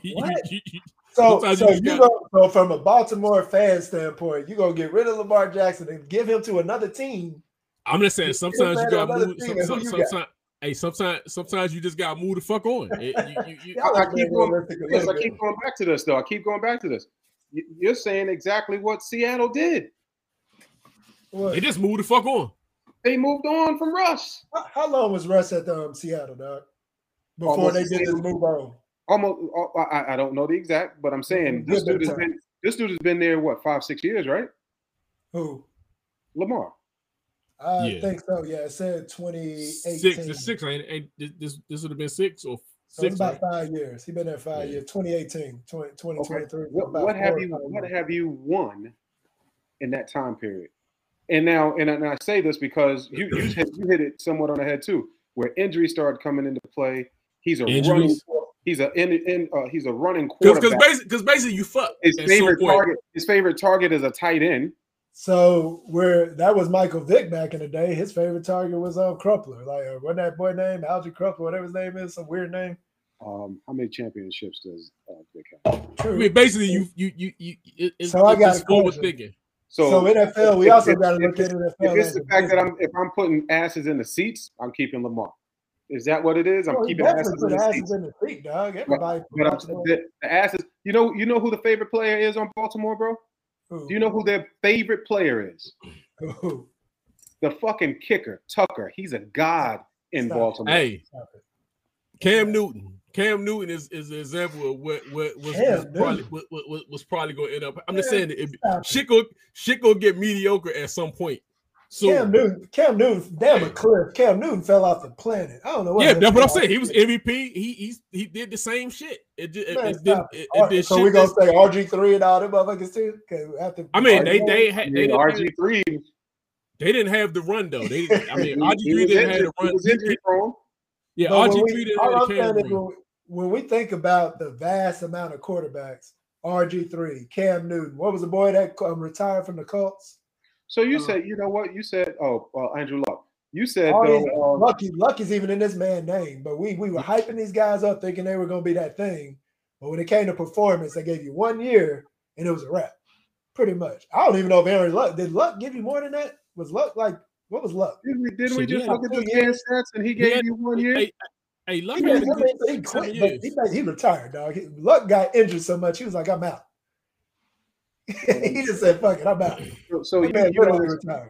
so so you, you go so from a Baltimore fan standpoint, you gonna get rid of Lamar Jackson and give him to another team. I'm just saying sometimes you gotta move. Some, some, sometimes Hey, sometimes sometimes you just gotta move the fuck on. It, you, you, I, keep going, yes, I keep going back to this though. I keep going back to this. You're saying exactly what Seattle did. What? They just moved the fuck on. they moved on from Russ. How, how long was Russ at um, Seattle, dog? Before Almost they the did this move on. Almost, uh, I, I don't know the exact, but I'm saying this dude has been this dude has been there what five six years, right? Who? Lamar. I Yeah. think so. Yeah, it said 2018. Six, it's six, ain't, ain't this- this? This would have been six or So it's six. about right? five years. He been there five Yeah. years. 2018, 20, 2023. What, what have you what have you won in that time period? And now, and I, and I say this because you you hit, you hit it somewhat on the head too, where injuries started coming into play. He's a running. He's a in, in uh, he's a running Because quarterback. basically, because basically, you fuck. his favorite point. target. His favorite target is a tight end. So where that was Michael Vick back in the day, his favorite target was um Crumpler. Like uh, what that boy name, Alge Crumpler, whatever his name is, some weird name. Um, how many championships does uh, Vick have? I mean, basically, you you you you. It, it's, So I it's got just a forward question. thinking. So, So, NFL, we if- also got to look at NFL. if it's the fact that. I'm if I'm putting asses in the seats, I'm keeping Lamar. Is that what it is? I'm Oh, keeping asses put in the asses seats. in the seat, dog. Everybody. But I'm, the, the asses. You know, you know who the favorite player is on Baltimore, bro. Do you know who their favorite player is? Who? The fucking kicker, Tucker. He's a god in Stop. Baltimore. Hey, Cam Newton. Cam Newton is, is an example of what what was, was probably what, what, what was probably going to end up. I'm just saying that it, it. shit go shit go get mediocre at some point. So Cam Newton, Cam Newton, damn a cliff. Cam Newton fell off the planet. I don't know what. yeah, that's what I'm saying. He was MVP. He he's, he did the same shit. It did it, Man, it did it, it. it did so shit. we gonna say RG three and all them motherfuckers too. Okay, after I mean, they RG3? they had, they didn't have, RG three. they didn't have the run though. They I mean, RG three didn't have injured. the He run. was injury prone. Yeah, RG three didn't all have I'm the saying is run. when, when we think about the vast amount of quarterbacks, RG three, Cam Newton, what was the boy that um, retired from the Colts? So you Uh, said, you know what? You said, oh, well, Andrew Luck. You said All though, um, Lucky, Lucky's even in this man's name, but we we were hyping these guys up thinking they were gonna be that thing. But when it came to performance, they gave you one year and it was a wrap. Pretty much. I don't even know if Aaron Luck did Luck give you more than that? Was Luck like what was Luck? didn't we, didn't we just yeah. look at the Two man's stats and he He gave had- you one year? Hey, hey, Luck He, had a I good mean, he quit, but he, he retired, dog. He, Luck got injured so much, he was like, I'm out. he just said, fuck it, I'm out. So, so you, man you know.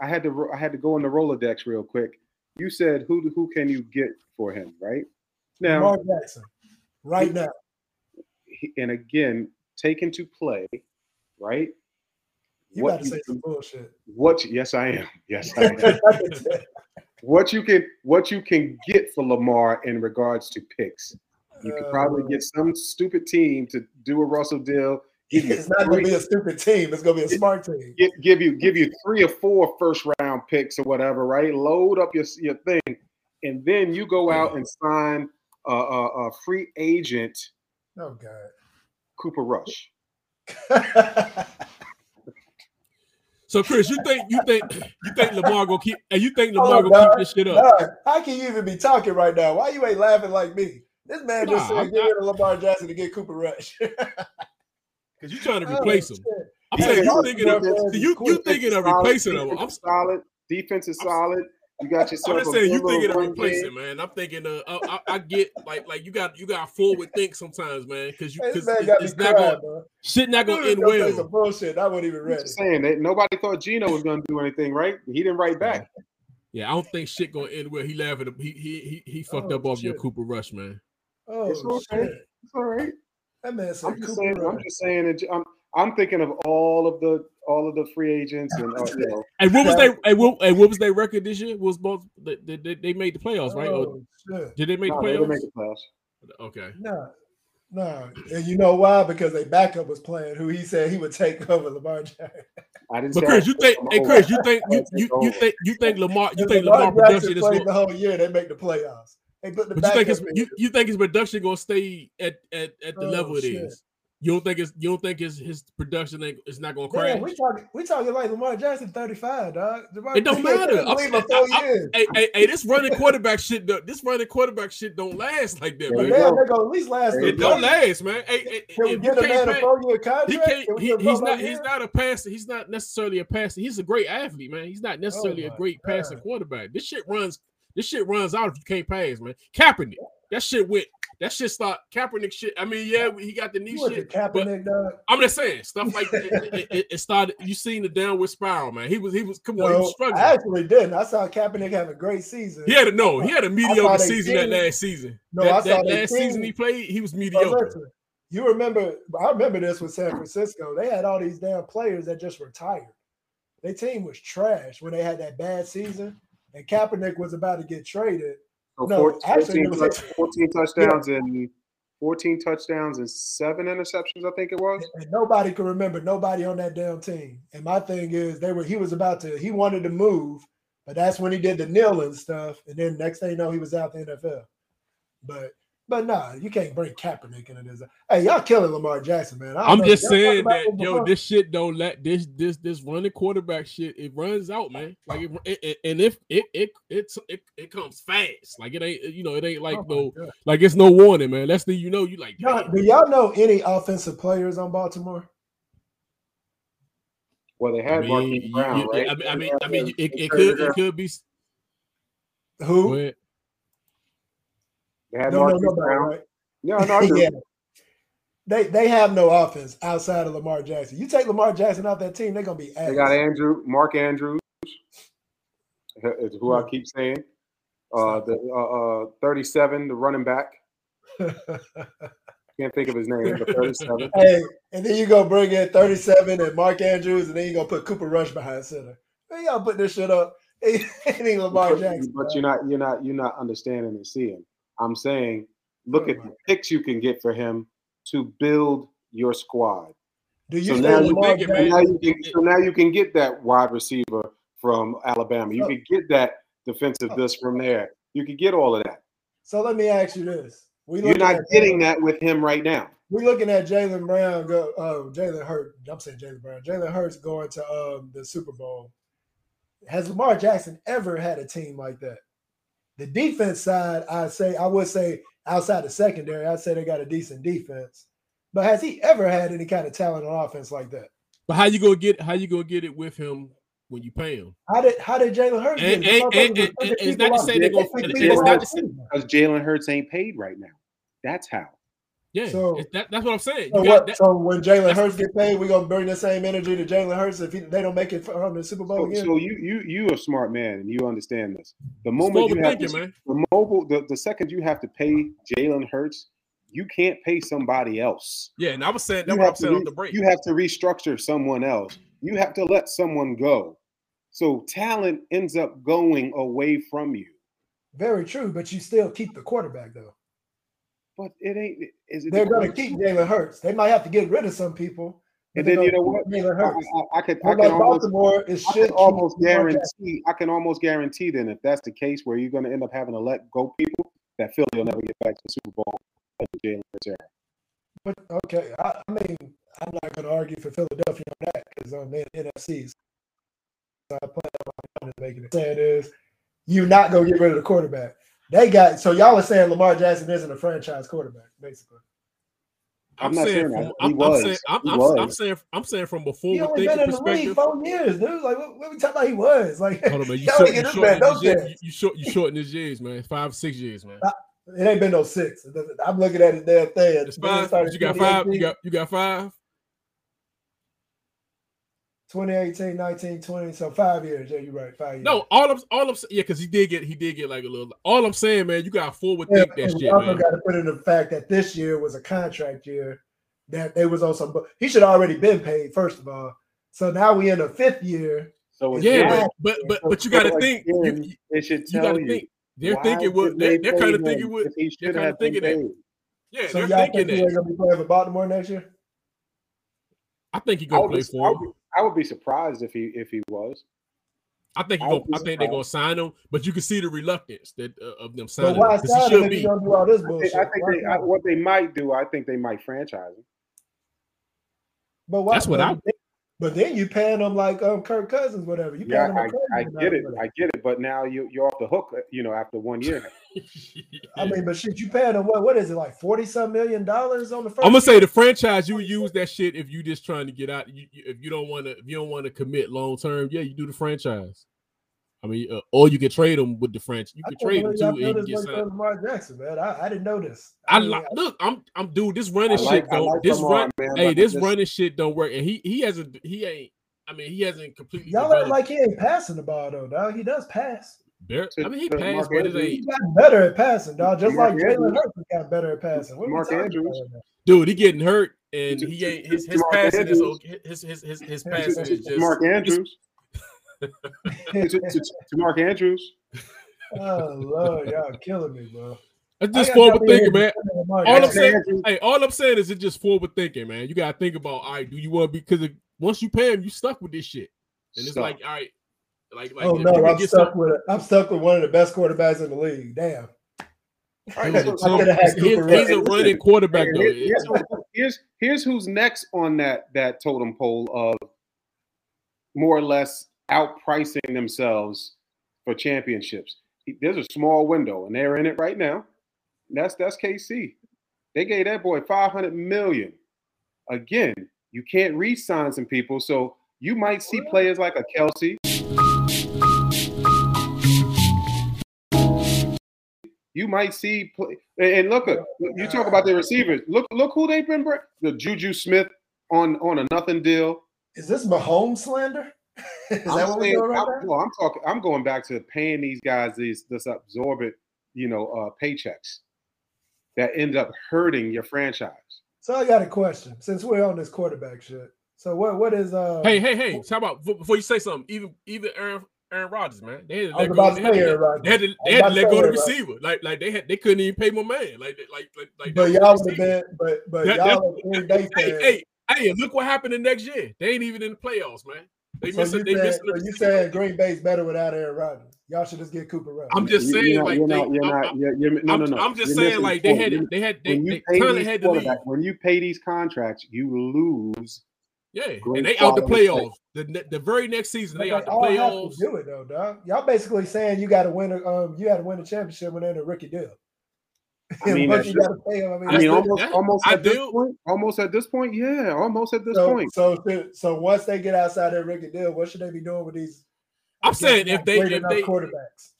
I had to I had to go in the Rolodex real quick. You said who who can you get for him, right? Now, Lamar Jackson, right now. he- and again, take to play, right? You got to you say some bullshit. what? Yes, I am. Yes, I am. what you can what you can get for Lamar in regards to picks. You could probably Uh, get some stupid team to do a Russell deal. Give you it's not going to be a stupid team. It's going to be a smart team. give, give you give you three or four first round picks or whatever, right? Load up your your thing, and then you go out and sign a, a, a free agent, Oh, God, Cooper Rush. So Chris, you think you think you think Lamar gonna keep and you think Lamar Oh, gonna keep this shit up? Dog, how can you even be talking right now? Why you ain't laughing like me? This man just Nah, said I'm get rid of Lamar Jackson to get Cooper Rush. Because you trying to Oh, replace him. I'm Yeah, saying you Baltimore thinking of you you quick. thinking of replacing him. I'm, solid. Defense is I'm- solid. You got yourself. I'm just saying you good thinking of replacing, game. man. I'm thinking of I, I, I get like like you got you got forward think sometimes, man. Because you because man got it's not crying, gonna bro. shit not gonna end well. some bullshit. I wasn't even I'm ready. just saying that nobody thought Gino was going to do anything, right? He didn't write back. Yeah, I don't think shit gonna end well. He laughing. He he he, he fucked Oh, up off your. Cooper Rush, man. Oh It's okay. shit! It's all right. That man said I'm just Cooper saying. I'm just saying. That I'm, I'm thinking of all of the all of the free agents and uh, you know. And what was they? And what, and what was their record this year? Was both they, they, they- they made the playoffs, right? Or Oh shit! did they make No, the they didn't playoffs? make the playoffs. Okay. No, no. And you know why? Because they backup was playing who he said he would take over Lamar Jackson. I didn't. But say Chris, I- you think? I'm Hey. Chris, you think you you, old. you think you think Lamar you think Lamar Lamar Jackson production is played going? the whole year, they make the playoffs. They put the But you think backup it's in. you, you think his production gonna stay at at, at the Oh, level it is? shit. You don't think it's you don't think his his production is not gonna crash? Damn, we talking we talking like Lamar Jackson, thirty five, dog. Lamar- It don't matter. I'm leave saying- I- I- years. hey, hey, hey, this running quarterback shit. don't- This running quarterback shit don't last like that, But man. There you damn, go. they gonna at least last. There a you It don't year. last, man. Hey, hey, Can we get a man a pass- four year he can't. He, he's not. a He's not a passer. He's not necessarily a passer. He's a great athlete, man. He's not oh necessarily a my great passing quarterback. This shit runs. This shit runs out if you can't pass, man. Kaepernick. That shit went that shit start Kaepernick shit. I mean, yeah, he got the knee You went to shit. Kaepernick, dog. I'm just saying stuff like that. it, it, it started. You seen the downward spiral, man. He was he was come on, he was struggling. I actually didn't. I saw Kaepernick have a great season. He had a no. He had a mediocre season that last season. No, that, I saw that last team- season he played, he was mediocre. you remember? I remember this with San Francisco. They had all these damn players that just retired. Their team was trash when they had that bad season, and Kaepernick was about to get traded. So No, 14, actually, 14, was- touch- 14 touchdowns and 14 touchdowns and seven interceptions, I think it was. and nobody can remember nobody on that damn team. And my thing is, they were he was about to he wanted to move, but that's when he did the kneeling stuff, and then next thing you know, he was out the NFL. But but nah, you can't bring Kaepernick into this. Hey, y'all killing Lamar Jackson, man. I don't I'm know. just Y'all saying that yo, before? this shit don't let this this this running quarterback shit it runs out, man. Like it, it- it- and if it it it's it, it comes fast, like it ain't you know it ain't like Oh no God. like it's no warning, man. That's the you know you like Y'all, do y'all know any offensive players on Baltimore? Well, they I had mean, Marquise Brown, you- right? I mean, I mean, I mean, it, it could it could be. Go Who? They had Marquise nobody, Brown. right? No, no, I do. yeah. They they have no offense outside of Lamar Jackson. You take Lamar Jackson off that team, they're gonna be ass. They got Andrew, Mark Andrews, is who I keep saying. Uh, the uh, uh, 37, the running back. Can't think of his name, but 37. hey, and then you go bring in 37 and Mark Andrews, and then you gonna put Cooper Rush behind center. Man, y'all put this shit up. It ain't Lamar but, Jackson. but man. you're not, you're not, you're not understanding and seeing. I'm saying, look Oh at the picks you can get for him to build your squad. Do So you now you Lamar think it, So Jackson? man. now you can, so now you can get that wide receiver from Alabama. You So- can get that defensive this from there. You can get all of that. So let me ask you this: We You're not at getting that with him right now. We're looking at Jalen Brown go. Uh, Jalen Hurts. I'm saying Jalen Brown. Jalen Hurts going to um, the Super Bowl. Has Lamar Jackson ever had a team like that? The defense side, I say, I would say outside the secondary, I'd say they got a decent defense. But has he ever had any kind of talent on offense like that? But how you gonna get how you gonna get it with him when you pay him? How did how did Jalen Hurts And- get it? and- Motherfuckers and- and- and it's not to off- say they they gonna- pick and people it's not off to say- the season. Because Jalen Hurts ain't paid right now. That's how. Yeah, So- that, that's what I'm saying. So what? that- So when Jalen that's- Hurts get paid, we're gonna bring the same energy to Jalen Hurts if he, they don't make it from um, the Super Bowl So, again. so you you you a smart man and you understand this. The moment you forward have thinking, to, the mobile the, the second you have to pay Jalen Hurts, you can't pay somebody else. Yeah, and I was saying You that's what I'm saying re- off the break. you have to restructure someone else. You have to let someone go. So talent ends up going away from you. Very true, but you still keep the quarterback though. But it ain't. Is it They're the going to keep Jalen Hurts. They might have to get rid of some people. And then you know keep Jalen Hurts. I, I could I What can about almost Baltimore? It I almost guarantee. I can almost guarantee then if that's the case, where you're going to end up having to let go people, that Philly will never get back to the Super Bowl Jalen Hurts era. But okay, I, I mean, I'm not going to argue for Philadelphia on that because I'm in NFCs. So I plan on making it. Saying is, you're not going to get rid of the quarterback. They got so y'all are saying Lamar Jackson isn't a franchise quarterback, basically. I'm not saying that. from, He I'm, I'm was. saying I'm, I'm. I'm saying I'm saying from before. He only been in the league perspective. four years, dude. Like, what, what we talking about? He was like, Hold on, man. You y'all short, you get this short, man no you, short, you short, you shorten his years, man. Five, six years, man. It ain't been no six. I'm looking at it damn thing. It's five. You got five. You got you got five. 2018, 19, 20. So five years. Yeah, you're right. Five years. No, all I'm all I'm yeah, because he did get he did get like a little. All I'm saying, man, you got to forward Yeah, think that shit, we also man. got to put in the fact that this year was a contract year. That they was on some. He should already been paid first of all. So now we in the fifth year. So Yeah, Yeah, Yeah. but but but, but you got to so think. You, again, you, it should you tell got to you. think. They're why thinking what did they're, they they're kind of thinking what they're kind of thinking been that. Yeah, So they're y'all thinking think he that. ain't gonna be playing for Baltimore next year? I think he's gonna would, play be, for I, would, be surprised if he if he was. I think he I gonna, I think they're gonna sign him, but you can see the reluctance that uh, of them signing him why because sign him should if you be. gonna do all this I think. I think they, I, what they might do, I think they might franchise him. But why? That's what but, I- then- But then you paying them like um, Kirk Cousins, whatever. You paying Yeah, them I, a crazy I amount get it, money. I get it. But now you you're off the hook, you know, after one year. I mean, but shit, you paying them what? What is it like? Forty some million dollars on the first? I'm gonna say the franchise you use that shit if you just trying to get out. You, you- if you don't want to, if you don't want to commit long term, yeah, you do the franchise. I mean, uh, or you can trade him with the French. You I can trade him too and get way for signed. Lamar Jackson, man. I, I didn't know this. I mean, li- look, I'm I'm dude. This running like, shit don't. like this Lamar, run, man. hey, but this just- running shit don't work, and he he hasn't he ain't. I mean, he hasn't completely. y'all act like he ain't passing the ball though, dog. He does pass. Bar- I mean, he to passed, Mark but it Andrews. ain't. He's better at passing, dog. Just Mark like Jalen Andrews. Hurts has got better at passing. What Mark Andrews. about right now? Dude, he getting hurt, and he ain't his to his Mark passing is okay. His his his, his passing is just Mark Andrews. To, to- to- to Mark Andrews. Oh Lord, y'all killing me, bro. It's I just forward thinking, man. say about Lamar All I'm saying, hey, all I'm saying is it's just forward thinking, man. You gotta think about, all right, do you want to be because once you pay him, you stuck with this shit, and it's Stuck. like, all right, like, like Oh no, I'm stuck some- with I'm stuck with one of the best quarterbacks in the league. Damn. All right, so- the so- I coulda had he's, he's a running quarterback though. Here- here's, here's here's who's next on that that totem pole of more or less outpricing themselves for championships. There's a small window, and they're in it right now. That's that's KC. They gave that boy 500 million. Again, you can't re-sign some people, so you might see players like a Kelce. You might see, play, and look at you talk about the receivers. Look, look who they've been. The Juju Smith on on a nothing deal. Is this Mahomes slander? Is I'm what we're doing right I'm, now? no, I'm talking. I'm going back to paying these guys these this absorbent, you know, uh, paychecks that end up hurting your franchise. So I got a question. Since we're on this quarterback shit, so what what is uh? Hey, hey, hey! How about before you say something? Even even Aaron Aaron Rodgers, man, they had to let go. about They had to, let- they had to, they had to to let say go the Aaron Rodgers. receiver. Like like they had they couldn't even pay my man. Like like like like. But y'all the would have been, but but That- y'all are Green Bay Hey, fans. hey, hey! Look what happened the next year. They ain't even in the playoffs, man. They so missed. you They said, so you saying Green Bay's better without Aaron Rodgers? Y'all should just get Cooper Rush. I'm just saying, like you're they. I'm- not, you're, you're, no, I'm, no, no. I'm just You're saying, missing like they had, they had, they, you they pay kind of these had to leave. when you pay these contracts, you lose. Yeah, Great and they out the quality playoffs. The ne- the very next season, they they out the all have playoffs. to do it though, dog. Y'all basically saying you got to win a um you got to win a championship when they're in a rookie deal. I mean, Once you got to pay them. I mean, I mean, almost, that- almost I at this do. point, almost at this point, yeah, almost at this so, point. so so once they get outside their rookie deal, what should they be doing with these? I'm saying if they, great if they, quarterbacks.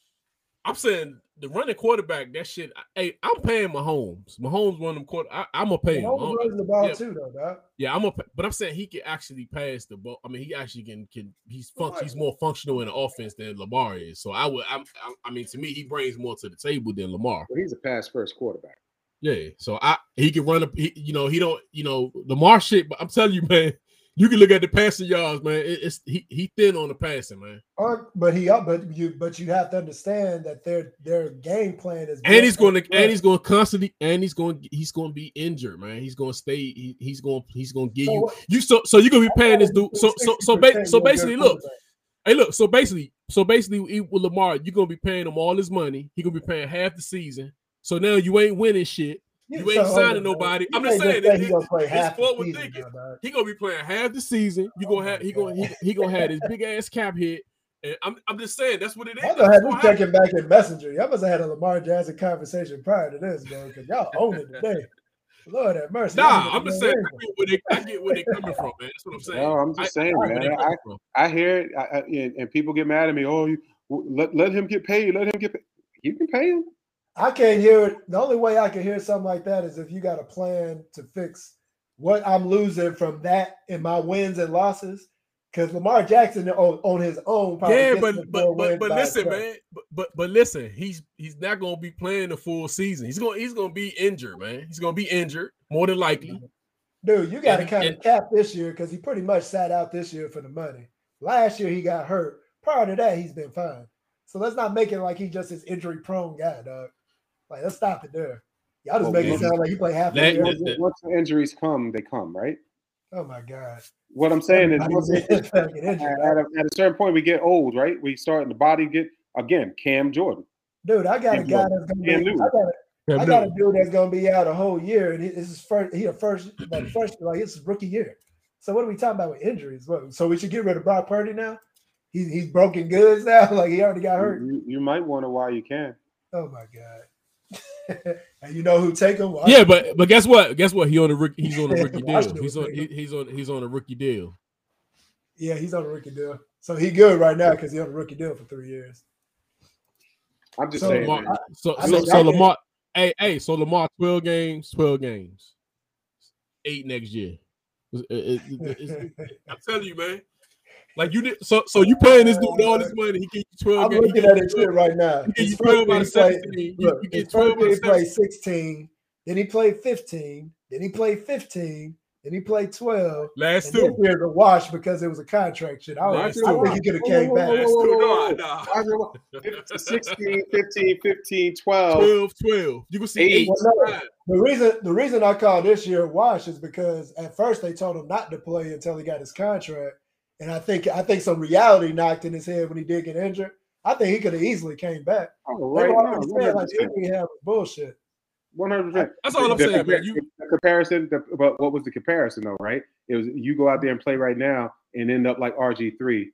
I'm saying the running quarterback, that shit. Hey, I'm paying Mahomes. Mahomes one of them quarter. I, I'm gonna pay him. Mahomes I'm- runs the ball yeah. too, though, dog. Yeah, I'm a, but I'm saying he can actually pass the ball. I mean, he actually can can he's func- Right. he's more functional in the offense than Lamar is. So I would, I'm, I, I mean, to me, he brings more to the table than Lamar. Well, he's a pass first quarterback. Yeah, so I he can run a, he, you know, he don't, you know, Lamar shit. But I'm telling you, man, you can look at the passing yards, man. It, it's he he thin on the passing, man. Or, but he up, but you but you have to understand that their their game plan is. And he's going to, and he's going to constantly, and he's going, he's going to be injured, man. He's going to stay. He, he's going, he's going to give So you, you. So, so you're going to be paying this dude. So, so, so, ba- so basically, look. Hey, look. So basically, so basically, with Lamar, you're gonna be paying him all his money. He's gonna be paying half the season. So now you ain't winning shit. Yeah, You ain't so, signing nobody. I'm just saying, say it- he gonna play it's half the forward season thinking. now. He gonna be playing half the season. You Oh gonna have my he gonna he, he gonna have his big ass cap hit. And I'm I'm just saying that's what it is. Y'all That's gonna have what me checking back in Messenger. Y'all must have had a Lamar Jackson conversation prior to this, bro, because y'all own it today. Lord have mercy. Nah, I'm just saying ain't I get where they I get where they coming from, man. That's what I'm saying. No, I'm just I- saying, I get where they man. coming I. I hear it, I, I, and, and people get mad at me. Oh, you let, let him get paid. Let him get paid. You can pay him. I can't hear it. The only way I can hear something like that is if you got a plan to fix what I'm losing from that in my wins and losses. Because Lamar Jackson on, on his own, probably Yeah, but but but, but listen, man. But, but but listen, he's he's not gonna be playing the full season. He's gonna he's gonna be injured, man. He's gonna be injured more than likely. Mm-hmm. Dude, you got to kind of cap this year because he pretty much sat out this year for the money. Last year he got hurt. Prior to that, he's been fine. So let's not make it like he's just this injury prone guy, dog. Like let's stop it there. Y'all just Well, make it sound like he played half the year. that- Once, once the injuries come, they come, right? Oh my god. What I'm saying is, Everybody's once, in- at, at a, at a certain point, we get old, right? We start in the body get again. Cam Jordan. Dude, I got a guy Newton. that's gonna Cam be. I Newton. got a, I got a dude that's gonna be out a whole year, and this is first. He a first, like first, like it's his rookie year. So what are we talking about with injuries? What, so we should get rid of Brock Purdy now? He's he's broken goods now. Like he already got hurt. You, you might wonder why you can. Oh my god. and you know who take him? Yeah, but but guess what? Guess what? He on a rookie. He's on a rookie deal. He's on he, he's on he's on a rookie deal. yeah, he's on a rookie deal. So he good right now because he on a rookie deal for three years. I'm just So saying. Lamar, man. so, I so, mean, so I can- Lamar, hey, hey, so Lamar, twelve games, twelve games, eight next year. It- it- it- it's- I'm telling you, man. Like you did, so so you paying this dude all this money, he get you twelve. I'm looking at you his 12 shit right now. He get you 12 year out he of 17. look, you get 12 out of he played 17. 16, then he played 15, then he played 15, then he played 12. Last And this two. year's a wash because it was a contract shit. I, Last I two. think he could have came back. Last two. No, nah. Why is it- 16, 15, 15, 12. 12, 12. You can see Eight. eight. Well, no, the reason the reason I call this year wash is because at first they told him not to play until he got his contract, and I think I think some reality knocked in his head when he did get injured. I think he could have easily came back. Oh, right. already No, said like 100%. Bullshit. 100%. That's all I'm The saying, man. You the comparison, the, but what was the comparison though, right? It was you go out there and play right now and end up like RG3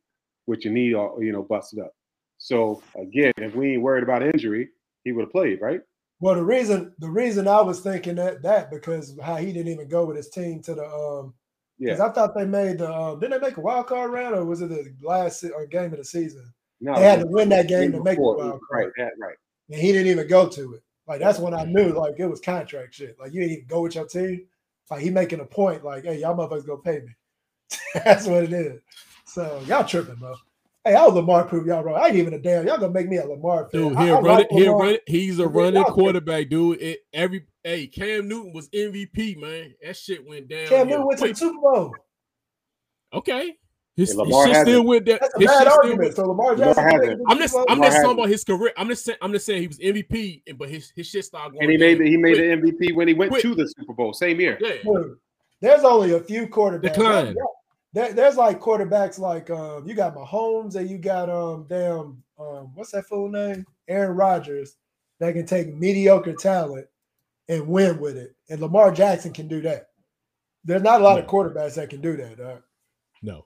with your knee all you know busted up. So again, if we ain't worried about injury, he would have played, right? Well, the reason the reason I was thinking that that because how he didn't even go with his team to the um because Yeah. I thought they made the um didn't they make a wild card round or was it the last or game of the season? No, They had to win that game to make the wild card. Right, that, right. and he didn't even go to it. Like that's when I knew like it was contract shit. Like you didn't even go with your team. Like he making a point, like, hey, y'all motherfuckers gonna pay me. that's what it is. So y'all tripping, bro. Hey, I was Lamar prove y'all wrong. I ain't even a damn. Y'all gonna make me a Lamar fan. dude, I- he'll I run like it. He'll run it. He's a running y'all quarterback, dude. It every hey, Cam Newton was MVP, man. That shit went down. Cam Newton went to the. Super Bowl. Okay. His, And his shit still went down. That's a bad argument. went. So Lamar Lamar Jackson. hasn't. I'm just Super I'm just talking about his career. I'm just saying I'm just saying he was MVP, and but his his shit started going And he made the, he made quick. the MVP when he went Quick. to the Super Bowl same year. Yeah. Dude, there's only a few quarterbacks. Decline. There- there's like quarterbacks like um, you got Mahomes and you got um damn um what's that full name Aaron Rodgers that can take mediocre talent and win with it, and Lamar Jackson can do that. There's not a lot of quarterbacks that can do that. Dog. No.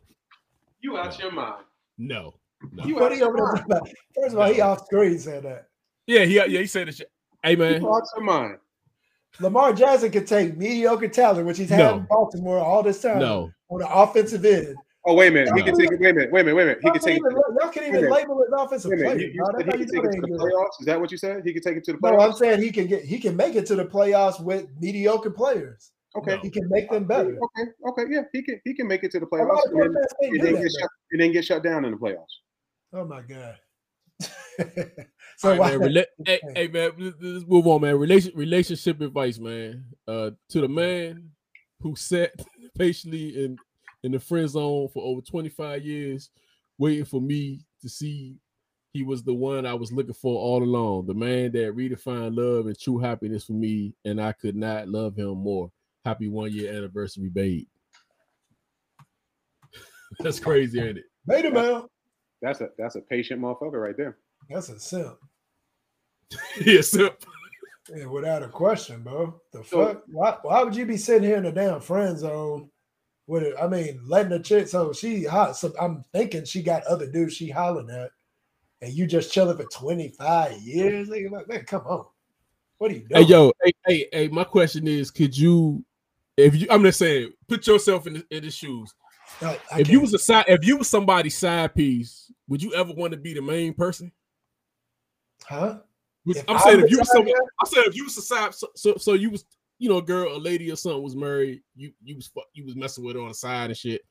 You out your mind. No. No. You What out he your mind. about? First of all, he No. off screen said that. Yeah, he yeah, he said it. shit. Hey man. You out your mind. Lamar Jackson can take mediocre talent, which he's had No. in Baltimore all this time No. On the offensive end. Oh wait a minute. He can take it. Wait a minute. Wait a minute. Wait a minute. He can can take it. y'all can't even minute. label it offensive Wait a minute. player. You, you That's he how can you take it to the playoffs. Is that what you said? He can take it to the playoffs. No, I'm saying he can get he can make it to the playoffs with mediocre players. Okay. No. He can make them better. Okay. Okay. Yeah. He can. He can make it to the playoffs of and then, quarterbacks can't and then that, get shut. And then get shut down in the playoffs. Oh my god. All so right, man, rela- hey, hey man, let's- let's move on, man. Relation relationship advice, man. Uh, to the man who sat patiently in in the friend zone for over 25 years, waiting for me to see he was the one I was looking for all along. The man that redefined love and true happiness for me, and I could not love him more. Happy one year anniversary, babe. That's crazy, ain't it? beta male. That's a that's a patient motherfucker right there. That's a simp. yes, sir. Yeah, without a question, bro. The So- fuck? Why, why would you be sitting here in the damn friend zone with it? I mean, letting the chick. So she hot. So I'm thinking she got other dudes she hollering at, and you just chilling for 25 years. Nigga, like, man, come on. What are you doing? Hey yo, hey, hey, hey, my question is, could you if you I'm just saying, put yourself in the, in the shoes. I- I if you can't- was a side if you was somebody's side piece, would you ever want to be the main person? huh? If I'm saying if you was someone. I'm saying if you was a side so, so so you was you know a girl, a lady or something was married, you you was you was messing with her on the side and shit.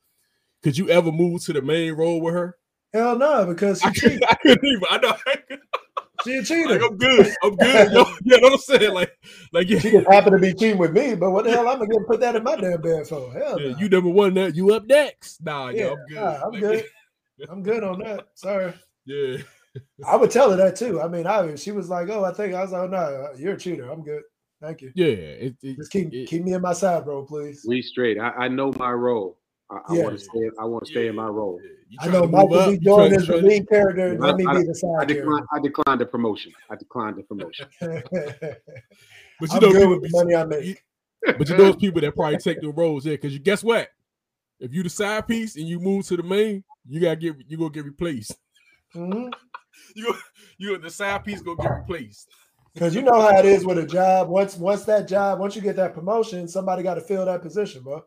Could you ever move to the main role with her? Hell no, because she I cheated. couldn't, I couldn't even. I know. She a Like, cheater. I'm good. I'm good. Yo, you know what I'm saying? Like, like yeah, She just happened to be cheating with me, but what the hell I'm gonna get put that in my damn bed for? Hell yeah, no. you number one. that. you up next. Nah, Yeah, yo, I'm good. nah, I'm Like, good. I'm good on that. Sorry. Yeah. I would tell her that too. I mean, I she was like, "Oh, I think I was like, oh, no, you're a cheater. I'm good. Thank you. Yeah, it, it, Just keep it- keep me in my side, bro, please." We straight. I, I know my role. I, I want to stay. I want to stay in my role. I know to move Michael up, B. you Jordan is the trying to- lead character. I- Let me I- be the I side declined. I declined the promotion. I declined the promotion. But you I'm know, good people with be, the money I make. but you know, those people that probably take the roles, yeah. Because you guess what? If you the side piece and you move to the main, you gotta get you gonna get replaced. Mhm. You go, you the side piece gonna get replaced. Because you know how it is with a job. Once once that job, once you get that promotion, somebody got to fill that position, bro.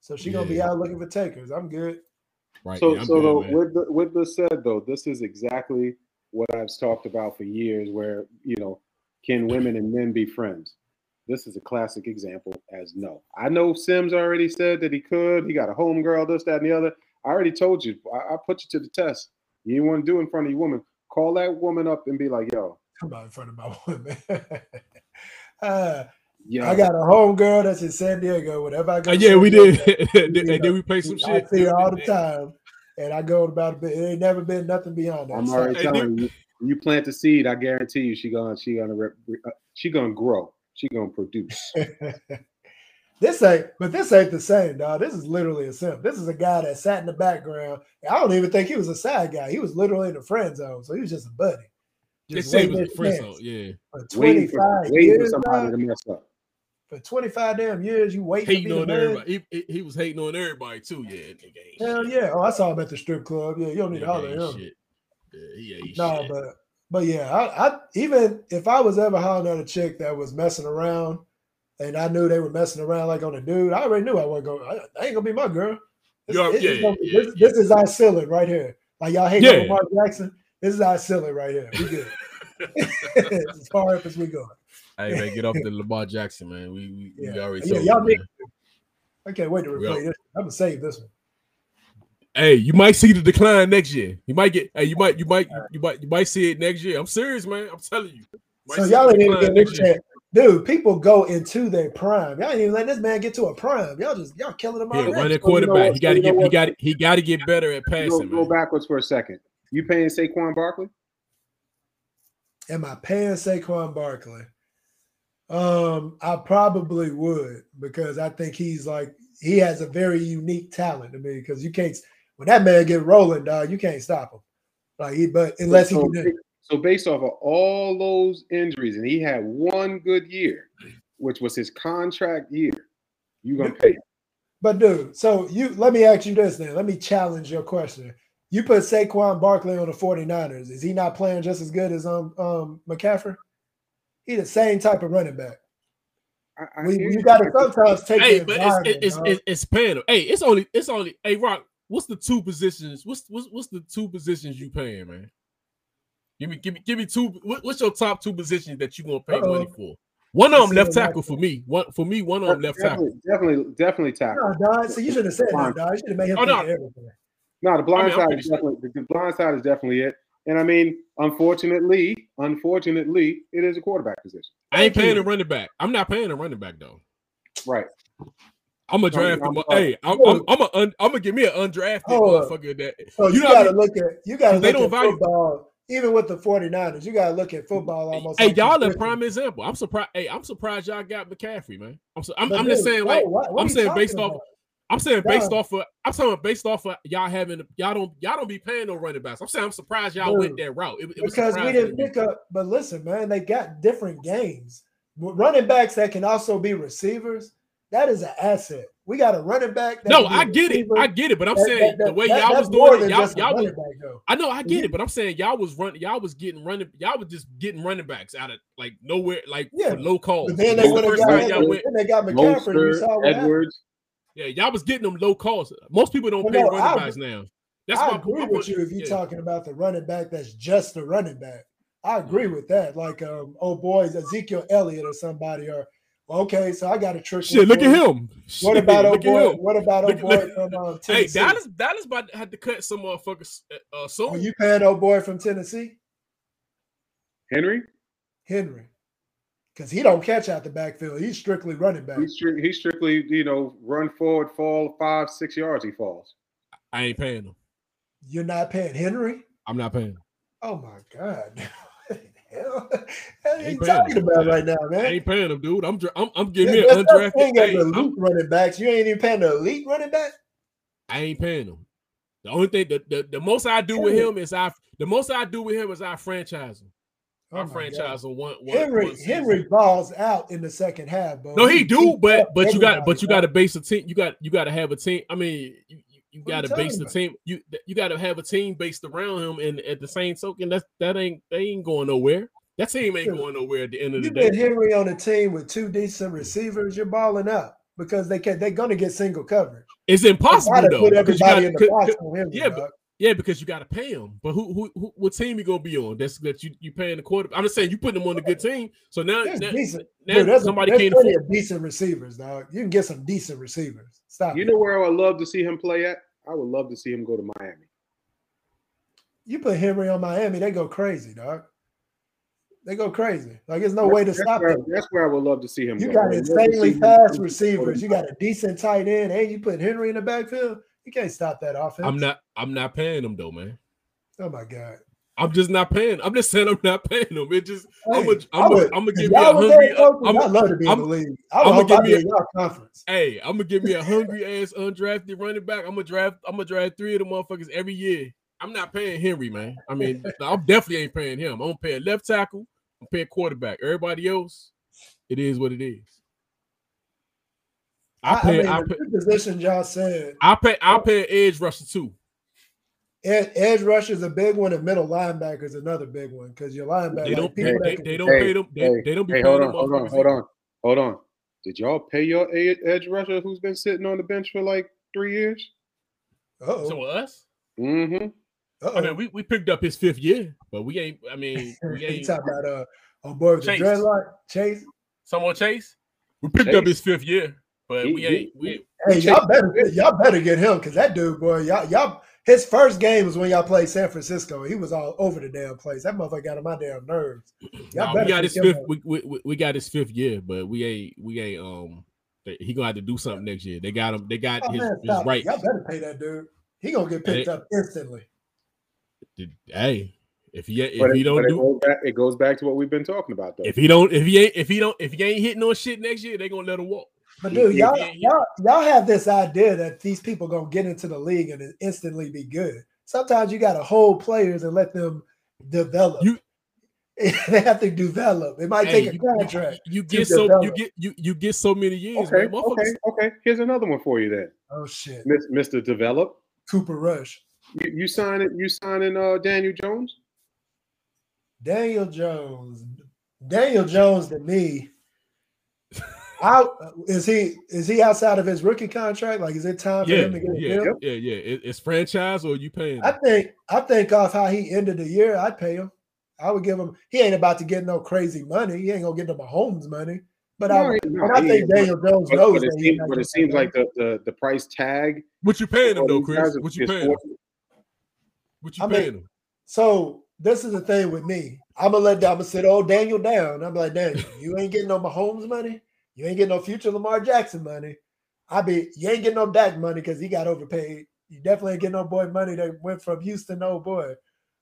So she gonna be out looking for takers. I'm good. Right. So, yeah, so good, though, with the, with this said though, this is exactly what I've talked about for years. Where you know, can women and men be friends? This is a classic example. As no, I know Sims already said that he could. He got a homegirl, this, that, and the other. I already told you. I, I put you to the test. You didn't want to do it in front of your woman. Call that woman up and be like, "Yo, Come out in front of my woman. uh, yo, I got a home girl that's in San Diego. Whenever I go, Uh, yeah, we did. and then we play some I shit. see her all the time, and I go about it. It ain't never been nothing beyond that. I'm already Hey, telling you. You plant the seed, I guarantee you, she gonna she gonna rep, uh, she gonna grow. She gonna produce. This ain't, but this ain't the same, dog. This is literally a simp. This is a guy that sat in the background. I don't even think he was a side guy. He was literally in the friend zone, so he was just a buddy. They Just say it was a friend zone. Yeah. For waiting for, 25 waiting for years, somebody dog, to mess up. for 25 damn years, you wait to be Hating the on everybody. He, he, he was hating on everybody too. Yeah. Nigga Hell shit. yeah. Oh, I saw him at the strip club. Yeah, you don't need to holler at him. shit. Yeah, he No, shit. but but yeah, I, I even if I was ever hollering at a chick that was messing around, and I knew they were messing around like on a dude, I already knew I wasn't going. I ain't gonna be my girl. This, Yeah, this- yeah, this gonna yeah, this, this is our ceiling right here. Like y'all hate Yeah. Lamar Jackson. This is our ceiling right here. We good. as far up as we going. Hey man, get off the Lamar Jackson, man. We we, we already Yeah, y'all you, need- man. I can't wait to Well- replay this. I'm gonna save this one. Hey, you might see the decline next year. You might get. Hey, you might, you might, you might, you might see it next year. I'm serious, man. I'm telling you. Might So y'all ain't even decline getting next year. chance. Dude, people go into their prime. Y'all ain't even letting this man get to a prime. Y'all just y'all killing him Yeah, already. running So you know quarterback. He got to so you know get. He got. He got to get better at Go, passing, go man. backwards for a second. You paying Saquon Barkley? Am I paying Saquon Barkley? Um, I probably would because I think he's like he has a very unique talent to me because you can't when that man get rolling, dog, you can't stop him. Like he, but unless he can, so based off of all those injuries, and he had one good year, which was his contract year, You're gonna pay? him. but dude, so you let me ask you this then. Let me challenge your question. You put Saquon Barkley on the 49ers. Is he not playing just as good as um um McCaffrey? He the same type of running back. I, I We, you you. got to sometimes take Hey, the but it's it's it's, it's paying him. Hey, it's only it's only. Hey, Rock. What's the two positions? What's what's what's the two positions you paying, man? Give me give me give me two. What, what's your top two positions that you gonna pay money Uh-oh. for? One of them left what Rock tackle for me. One for me. One of them left tackle. definitely, definitely, definitely tackle. No, dog. So you should have said that, dog. You should have made him Oh, no. everything. No, the blind I mean, side pretty is sure. definitely the blind side is definitely it. And I mean, unfortunately, unfortunately, it is a quarterback position. I ain't paying a running back. I'm not paying a running back though. Right. I'm gonna draft I'm him. Hey, I'm, Hold I'm I'm, a un, I'm gonna give me an undrafted Hold up. motherfucker that So You you, know what I got to mean? look at you got to They look don't at value- football. Even with the 49ers, you got to look at football almost. Hey, like y'all a prime example. I'm surprised. Hey, I'm surprised y'all got McCaffrey, man. I'm so, I'm, I'm just saying, like, what- what I'm saying based off. I'm saying based off of. I'm saying based off of y'all having y'all don't y'all don't be paying no running backs. I'm saying I'm surprised y'all went that route. It, it was because we didn't pick up. But listen, man, they got different games. Running backs that can also be receivers. That is an asset. We got a running back. No, I be I a get it. I get it. But I'm That- saying that- the way that- y'all was doing it, y'all, y'all was, back. I know, I get You- it, but I'm saying y'all was running, y'all was getting running, y'all was just getting running backs out of like nowhere, like Yeah, low cost. But then they the went and first got, time Mostert, y'all went. then they got McCaffrey. and You saw what happened. Edwards. Yeah, y'all was getting them low cost. Most people don't Well, pay no, running I backs now. That's I my agree my with you if you're Yeah. talking about the running back that's just a running back. I agree with that. Like um, oh boys, Ezekiel Elliott or somebody, or okay, so I got a trick. Shit, look at him. What Shit, about look at boy? him. What about Look- boy look- from um, Hey, Dallas, Dallas about to have to cut some motherfuckers uh, soon. Are you paying old boy from Tennessee, Henry. Henry? Because he don't catch out the backfield. He's strictly running back. He's stri- he strictly, you know, run forward, fall five, six yards, he falls. I ain't paying him. You're not paying Henry. I'm not paying. Them. Oh my god. Hell, what are you talking him. about right now, I man? ain't paying them, dude. I'm I'm, I'm giving me an undrafted. thing Hey, elite I'm- running backs. You ain't even paying the elite running back. I ain't paying him. The only thing, the, the, the most I do with him is I. The most I do with him is I franchise him. Oh I my God. franchise him one. one Henry one. Henry balls out in the second half, bro. No, he do, but but you got but you got to base a team. You got you got to have a team. I mean, you, you, you got you to base the team. You you got to have a team based around him. And at the same token, that that ain't they ain't going nowhere. That team ain't going nowhere at the end of the You day. get Henry on a team with two decent receivers, you're balling up because they can they're gonna get single coverage. It's impossible though. put you everybody in gotta- the box on yeah, dog. Yeah, because you got to pay him. But who, who, who, what team you gonna be on? That's that you you paying the quarter. I'm just saying you putting them on a good team. So now, There's now, decent. now Dude, there's, somebody there's can't plenty afford. of decent receivers, dog. You can get some decent receivers. Stop. You it. know where I would love to see him play at? I would love to see him go to Miami. you put Henry on Miami, they go crazy, dog. They go crazy. Like there's no way to stop where, them. that's where I would love to see him. You go. got I would love to insanely fast receivers. You got a decent tight end, and you put Henry in the backfield. You can't stop that offense. I'm not. I'm not paying them though, man. Oh my god. I'm just not paying. I'm just saying I'm not paying them. It just. I'm Hey, I'm a. would- I'm gonna give me a hungry. I'm, love to be I'm- in the league. I I'ma give me a- y'all conference. Hey, I'm gonna give me a hungry ass undrafted running back. I'm gonna draft. I'm gonna draft three of the motherfuckers every year. I'm not paying Henry, man. I mean, I'm definitely ain't paying him. I'm gonna pay a left tackle. I'm paying quarterback. Everybody else, it is what it is. I I, I pay. mean, I the pay. two positions y'all said, I pay. I pay edge rusher too. ed- edge rush is a big one, and middle linebacker is another big one because your linebacker, They don't. They, people they, can- they don't Hey, pay them. They, hey, they don't be Hey, paying hold on, hold on, hold on, hold on. Did y'all pay your ed- edge rusher who's been sitting on the bench for like three years? Uh-oh. So us. Mm-hmm. Uh-oh. I mean, we, we picked up his fifth year, but we ain't. I mean, we ain't. talking about uh, oh boy with the Chase. dreadlock Chase? Someone chase. We picked up his fifth year, but He- we he- ain't. We Hey, Chase- y'all better y'all better get him because that dude, boy, y'all y'all his first game was when y'all played San Francisco. He was all over the damn place. That motherfucker got on my damn nerves. Y'all Nah, better we got pick his fifth. We, we, we- we got his fifth year, but we ain't. We ain't. Um, he gonna have to do something next year. They got him. They got Oh, his, man, his stop it. rights. Y'all better pay that dude. He gonna get picked Hey. up instantly. Hey, if he if But, he it, don't but it, do goes back, it goes back to what we've been talking about, though. if he don't if he ain't if he don't if he ain't hitting on shit next year, they gonna let him walk. But dude, y'all, y'all, y'all have this idea that these people gonna get into the league and instantly be good. Sometimes you gotta hold players and let them develop. You- they have to develop. It might Hey, take a you, contract. you, you to get so you get you you get so many years, okay, man. Okay, okay. Here's another one for you then, Oh shit, Mr. Develop. Cooper Rush, You, you signing you signing uh Daniel Jones? Daniel Jones, Daniel Jones to me. Out is he? Is he outside of his rookie contract? Like, is it time for him to get a yeah, deal? yeah, yeah. It, it's franchise or you paying? I think I think off how he ended the year, I'd pay him. I would give him. He ain't about to get no crazy money. He ain't gonna get no Mahomes money. But I, No, he- no, I think ain't. Daniel Jones But, knows but it that. seems, but it seems like the, the the price tag. What you paying him though, Chris? What you paying him? What you I mean- paying him? So this is the thing with me. I'm gonna let I'm gonna sit old Daniel down. I'm like, Daniel, you ain't getting no Mahomes money. You ain't getting no future Lamar Jackson money. I be you ain't getting no Dak money because he got overpaid. You definitely ain't getting no boy money that went from Houston to old boy.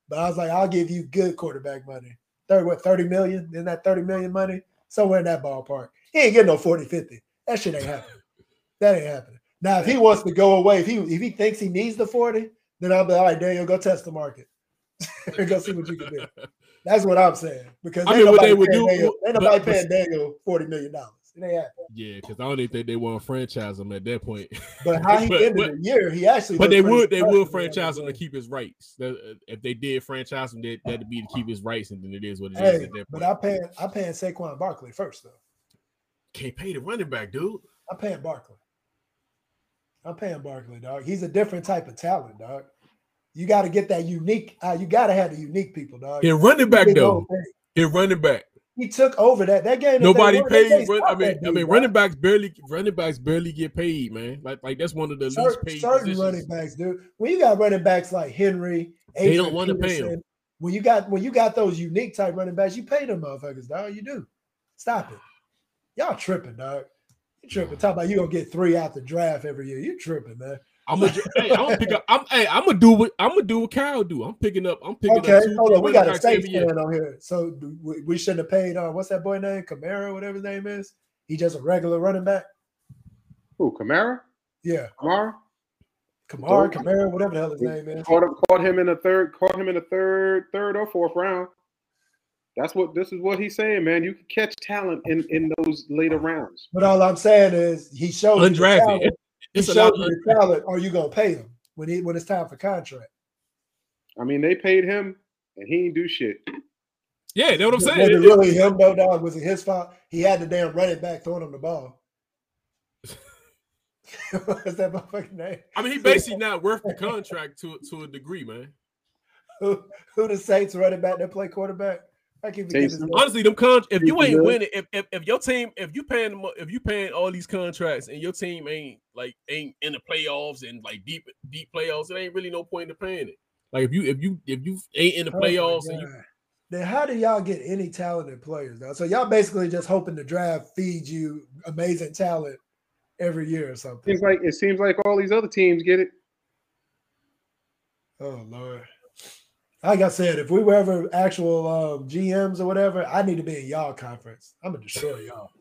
But I was like, I'll give you good quarterback money. 30, what, 30 million? Isn't that 30 million money? Somewhere in that ballpark. He ain't getting no 40, 50. That shit ain't happening. That ain't happening. Now, if he wants to go away, if he if he thinks he needs the 40, then I'll be all right, Daniel, go test the market. go see what you can do. That's what I'm saying. Because I mean, what they would do- Daniel, ain't nobody but- paying Daniel $40 million. It ain't happening. Yeah, because I don't even think they want to franchise him at that point. But how he But- ended but- the year, he actually But they would they would franchise him to keep his rights. Uh, If they did franchise him, that that'd be to keep his rights, and then it is what it is. Hey, at that but. I paying I paying Saquon Barkley first though. can't pay the running back, dude. I'm paying Barkley. I'm paying Barkley, dog. He's a different type of talent, dog. You got to get that unique. Uh, you got to have the unique people, dog. In running back though, old running back, He took over that that game. nobody paid. I mean, I mean, running backs barely running backs barely get paid, man. Like like that's one of the least certain, paid certain positions. running backs, dude. When you got running backs like Henry, They don't wanna pay 'em. Peterson, When you got when you got those unique type running backs, you pay them motherfuckers, dog. You do. Stop it. Y'all tripping, dog. You tripping. Talk about you gonna get three out the draft every year. You tripping, man. I'm gonna, hey, I'm gonna pick up. I'm, hey, I'm gonna do what I'm gonna do what Kyle do. I'm picking up. I'm picking Okay, up two, hold on. We got a backs Saints every on here, so we, we shouldn't have paid. Uh, what's that boy name? Camaro, whatever his name is. He just a regular running back. Who? Kamara? Yeah, Kamara? Kamara, Camaro, whatever the hell his name is. Caught him, caught him in the third, caught him in the third, third or fourth round. That's what this is what he's saying, man. You can catch talent in in those later rounds. But all I'm saying is he showed you the Undrafted. Talent. He It's a lot. you the talent. Are you gonna pay him when he when it's time for contract? I mean, they paid him and he didn't do shit. Yeah, that's what I'm saying. Was saying. it really him though, dog? Was it his fault? He had the damn running back throwing him the ball. What's that motherfucking name? I mean, he basically not worth the contract to to a degree, man. Who, who the Saints running back that play quarterback? I keep forgetting his Taysom. name. Honestly, them con if you ain't winning, if, if if your team, if you paying them, if you paying all these contracts and your team ain't like ain't in the playoffs and like deep deep playoffs, it ain't really no point in paying it. Like if you if you if you ain't in the Oh playoffs and you Then how do y'all get any talented players though? So y'all basically just hoping the draft feeds you amazing talent every year or something. Seems like it seems like all these other teams get it. Oh lord. Like I said, if we were ever actual um, GMs or whatever, I need to be in y'all conference. I'm gonna destroy y'all.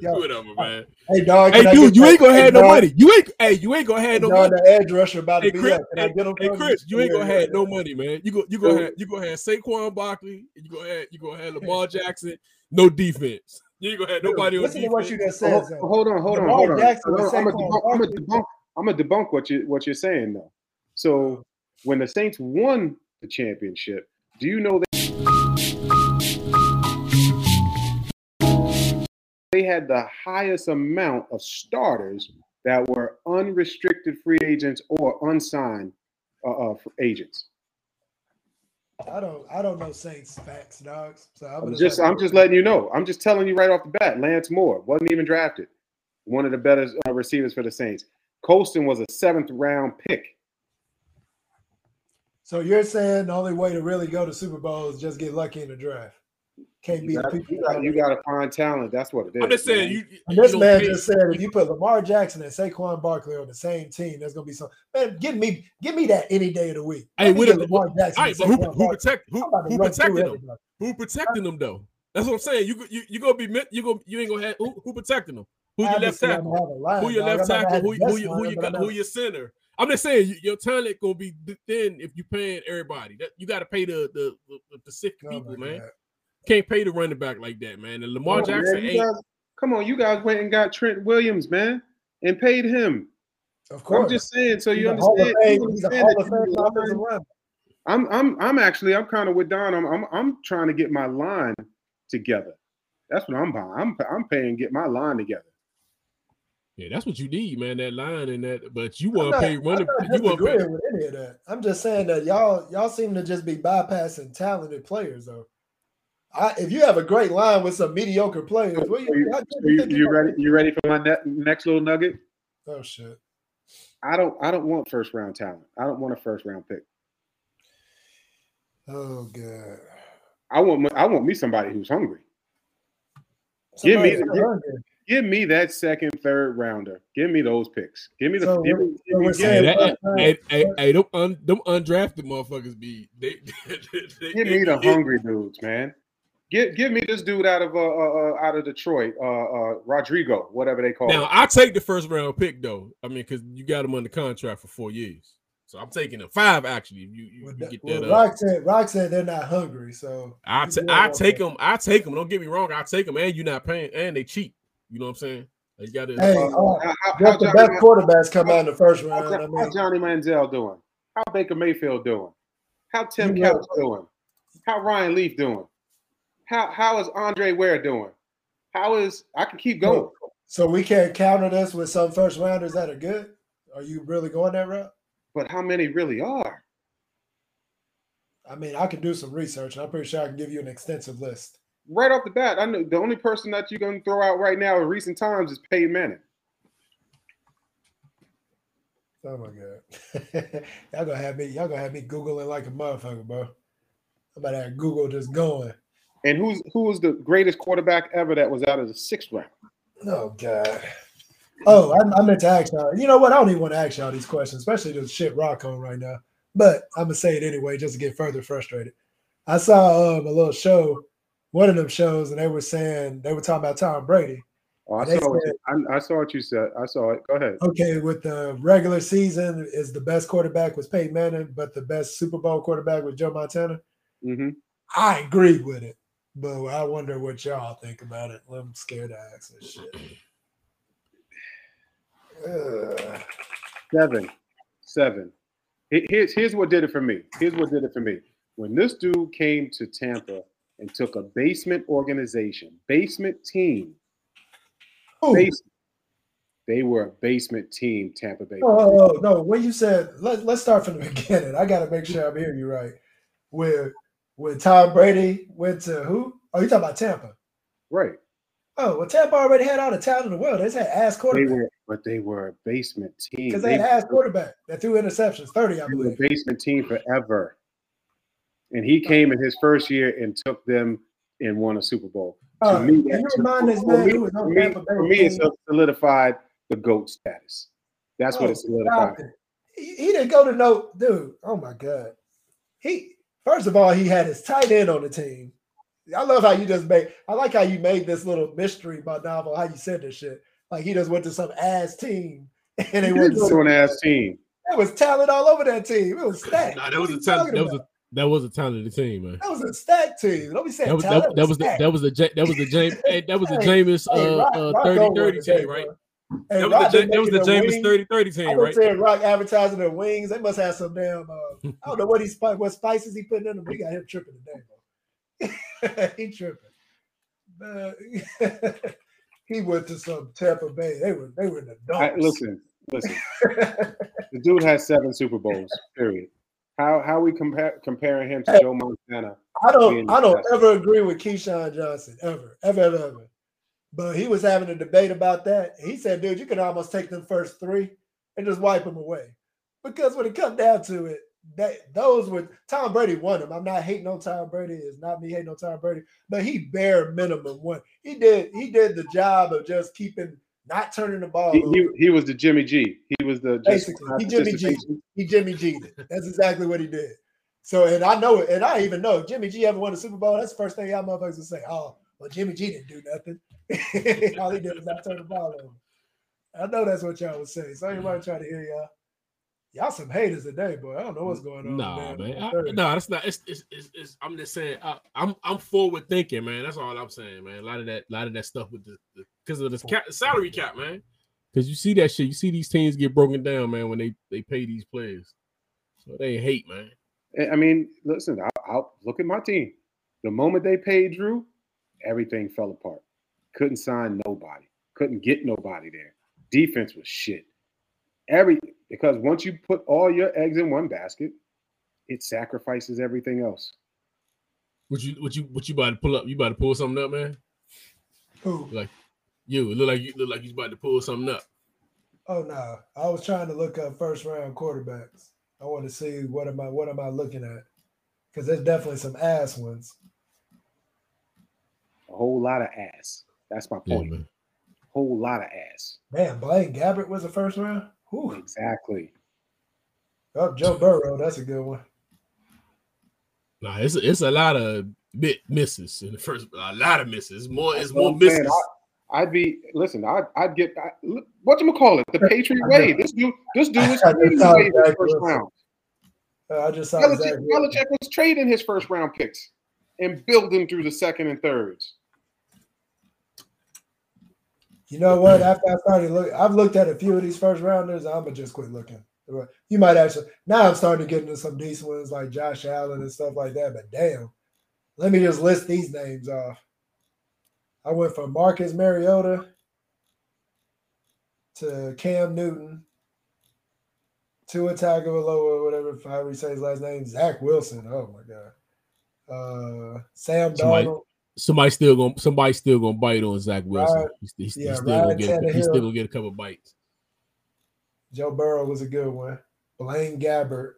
Y'all, whatever, man. hey dog, Hey, dude, you that- ain't gonna hey, have no dog, money. You ain't hey, you ain't gonna have no dog, money. the edge rusher about to Hey be Chris, up. Can I hey, get him hey, Chris, you ain't gonna yeah, have no yeah. money, man. You go you gonna have you gonna have Saquon Barkley, and you gonna have you gonna have Lamar Jackson, no defense. You ain't gonna have Dude, nobody on Listen to what you just Hold, said. Zach. hold on, hold on, hold on. Jackson with I'm gonna debunk, I'm debunk, I'm gonna debunk what you what you're saying though. So when the Saints won the championship, do you know that they had the highest amount of starters that were unrestricted free agents or unsigned uh, uh, agents? I don't I don't know Saints facts, dogs. So I'm I'm just I'm just letting you know. I'm just telling you right off the bat. Lance Moore wasn't even drafted. One of the better uh, receivers for the Saints. Colston was a seventh round pick. So you're saying the only way to really go to Super Bowl is just get lucky in the draft. Can't be You the got, people. you, got, you got to find talent. That's what it is. I'm just saying you. You this don't man pay- just said if you put Lamar Jackson and Saquon Barkley on the same team, there's gonna be some man. Give me, give me that any day of the week. Hey, with Lamar Jackson. All right, but who, who protect who, I'm about to who protecting them? everybody. Who protecting them though? That's what I'm saying. You you you gonna be you gonna you ain't gonna have who, who protecting them? Who your left Obviously, tackle? gonna have a line, Who your left I'm not gonna tackle? have Who the who you who line, you got who your center? I'm just saying your talent gonna be thin if you paying everybody. That you got to pay the the, the, the Pacific Oh people, man. God. Can't pay the running back like that, man. And Lamar Come on, Jackson man, you ain't. guys- come on, you guys went and got Trent Williams, man, and paid him. Of course, I'm just saying, so He's you a Hall understand. You He's a understand that you Fame line- offensive lineman. I'm I'm I'm actually I'm kind of with Don. I'm I'm I'm trying to get my line together. That's what I'm buying. I'm I'm paying get my line together. Yeah, that's what you need, man. That line and that. But you I'm want to not, pay I'm running. not You want to pay. with any of that. I'm just saying that y'all y'all seem to just be bypassing talented players though. I, if you have a great line with some mediocre players, what So you, how you you, you you're ready? You ready for my ne- next little nugget? Oh shit! I don't I don't want first round talent. I don't want a first round pick. Oh god! I want I want me somebody who's hungry. Give me Somebody's the- hungry. Give me that second, third rounder. Give me those picks. Give me the. So give we're- me, so give me- Hey, saying me- that, first round- hey, hey, hey, them, un, them undrafted motherfuckers be they. they give they me the be- hungry dudes, man. Give give me this dude out of uh, uh, uh out of Detroit, uh, uh Rodrigo, whatever they call Now him. I take the first round pick though. I mean, because you got him under contract for four years, so I'm taking him five actually. If you, you, Well, you that- get well, that up, Rock said Rock said they're not hungry, so I you ta- do I take them. I take them. Don't get me wrong. I take them, and you're not paying, and they cheap. You know what I'm saying? Like, you got to. Hey, how, how, how the Johnny, best Man- quarterbacks come out in the first how, round. I how mean, Johnny Manziel doing? How Baker Mayfield doing? How Tim You know- Couch doing? How Ryan Leaf doing? How how is Andre Ware doing? How is I can keep going. so we can't counter this with some first rounders that are good. Are you really going that route? But how many really are? I mean, I can do some research, and I'm pretty sure I can give you an extensive list. Right off the bat, I know the only person that you're gonna throw out right now in recent times is Peyton Manning. Oh my god, y'all gonna have me, y'all gonna have me googling like a motherfucker, bro. I'm about to have Google just going. And who's who was the greatest quarterback ever that was out of the sixth round? Oh god. Oh, I, I meant to ask y'all. You know what? I don't even want to ask y'all these questions, especially the shit rock on right now. But I'm gonna say it anyway, just to get further frustrated. I saw um, a little show, one of them shows, and they were saying they were talking about Tom Brady. Oh, I saw what said- you, I, I saw what you said. I saw it. Go ahead. Okay, with the regular season, is the best quarterback was Peyton Manning, but the best Super Bowl quarterback was Joe Montana. hmm I agree with it, but I wonder what y'all think about it. I'm scared to ask this shit. Ugh. Seven, seven. Here's here's what did it for me. Here's what did it for me. When this dude came to Tampa and took a basement organization, basement team, Ooh, basement, They were a basement team, Tampa Bay. Oh, no. When you said let, let's start from the beginning. I got to make sure I'm hearing you right. Where when Tom Brady went to who? Oh, you talking about Tampa? Right. Oh, well, Tampa already had all the talent in the world. They just had ass They quarterback were, but they were a basement team. because they had ass quarterback that threw interceptions, thirty, I They were a believe. basement team forever. And he came in his first year and took them and won a Super Bowl. All To uh, me, that- you for me- for me, for me, it solidified the GOAT status. That's what Oh, it solidified. it. He, he didn't go to no dude. Oh my god. He first of all, he had his tight end on the team. I love how you just made. I like how you made this little mystery about novel. How you said this shit. Like he just went to some ass team and they He went was to an ass team. There was talent all over that team. It was stacked. Nah, that was a are talent. That was a about? That was a talented team, man. that was a stacked team. Don't be saying That was talent. that, that was the stacked. that was the Ja- that was the James that was the Hey, Jameis Hey, uh, Rock- uh Rock 30 on one 30 today, team, right? bro. Hey, That was the been that was the making their Jameis wings. 30 30 team, was right? saying Rock advertising their wings. They must have some damn. Uh, I don't know what he's what spices he putting in them. We got him tripping today, bro. he tripping. Man, he went to some Tampa Bay. They were they were in the I, dumps. listen, listen. The dude has seven Super Bowls. Period. How how we compare comparing him to Hey. Joe Montana? I don't I don't ever agree with Keyshawn Johnson ever ever ever ever. But he was having a debate about that. He said, "Dude, you can almost take them first three and just wipe them away." Because when it comes down to it, that those were Tom Brady won them. I'm not hating on Tom Brady. It's not me hating on Tom Brady, but he bare minimum won. He did he did the job of just keeping not turning the ball. He, over. he, he was the Jimmy G. He was the Basically, he Jimmy G. He Jimmy G'd. That's exactly what he did. So, and I know it, and I even know if Jimmy G ever won a Super Bowl. That's the first thing y'all motherfuckers would say. Oh, well, Jimmy G didn't do nothing. All he did was not turn the ball over. I know that's what y'all would say. So want try to hear y'all. Y'all some haters today, boy. I don't know what's going on. Nah, today. man. I, nah, that's not. It's, it's, it's, it's I'm just saying. I, I'm I'm forward thinking, man. That's all I'm saying, man. A lot of that, a lot of that stuff with the because of this cap, salary cap, man. Because you see that shit. You see these teams get broken down, man, when they they pay these players. So they hate, man. I mean, listen, I'll, I'll look at my team. The moment they paid Drew, everything fell apart. Couldn't sign nobody. Couldn't get nobody there. Defense was shit. Every because once you put all your eggs in one basket, it sacrifices everything else. What you what you what you about to pull up? You about to pull something up, man? Who? Like you it look like you look like you about to pull something up. Oh no, I was trying to look up first round quarterbacks. I want to see what am I what am I looking at? Because there's definitely some ass ones. A whole lot of ass. That's my Yeah, point. man. whole lot of ass. Man, Blaine Gabbert was the first round. Whew. Exactly. Oh, Joe Burrow, that's a good one. Nah, it's it's a lot of bit misses in the first. A lot of misses. More it's more what I'm saying. misses. I'd be listen. I'd I'd get I, look, what you call it the Patriot way. This dude, this dude was I just trading away his first Wilson. round. Uh, I just saw Belichick, Belichick was trading his first round picks and building through the second and thirds. You know what? After I started look, I've looked at a few of these first rounders. I'm gonna just quit looking. You might actually now I'm starting to get into some decent ones like Josh Allen and stuff like that. But damn, let me just list these names off. I went from Marcus Mariota to Cam Newton to Tua Tagovailoa, or whatever however you say his last name, Zach Wilson. Oh my god, uh, Sam Somebody- Darnold. Somebody still gonna somebody still gonna bite on Zach Wilson. Right. He's, he's, Yeah, he's still gonna get a, he's still gonna get a couple bites. Joe Burrow was a good one. Blaine Gabbert,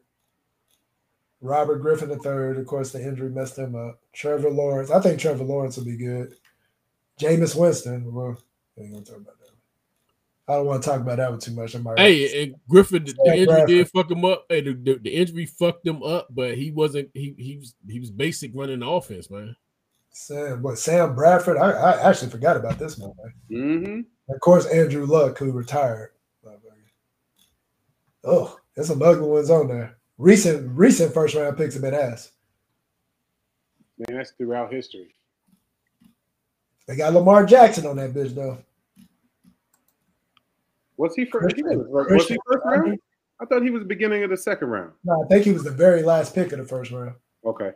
Robert Griffin III. Of course, the injury messed him up. Trevor Lawrence. I think Trevor Lawrence will be good. Jameis Winston. Well, I ain't gonna talk about that. I don't want to talk about that one too much. I'm Hey, and Griffin, the, the injury did fuck him up. Hey, the, the, the injury fucked him up, but he wasn't. He he was he was basic running the offense, man. Sam, what Sam Bradford? I, I actually forgot about this one. Mm-hmm. Of course, Andrew Luck, who retired. Oh, there's some ugly ones on there. Recent recent first round picks have been ass. Man, that's throughout history. They got Lamar Jackson on that bitch though. Was he first? He Christian- was, was he first round? I thought he was the beginning of the second round. No, I think he was the very last pick of the first round. Okay.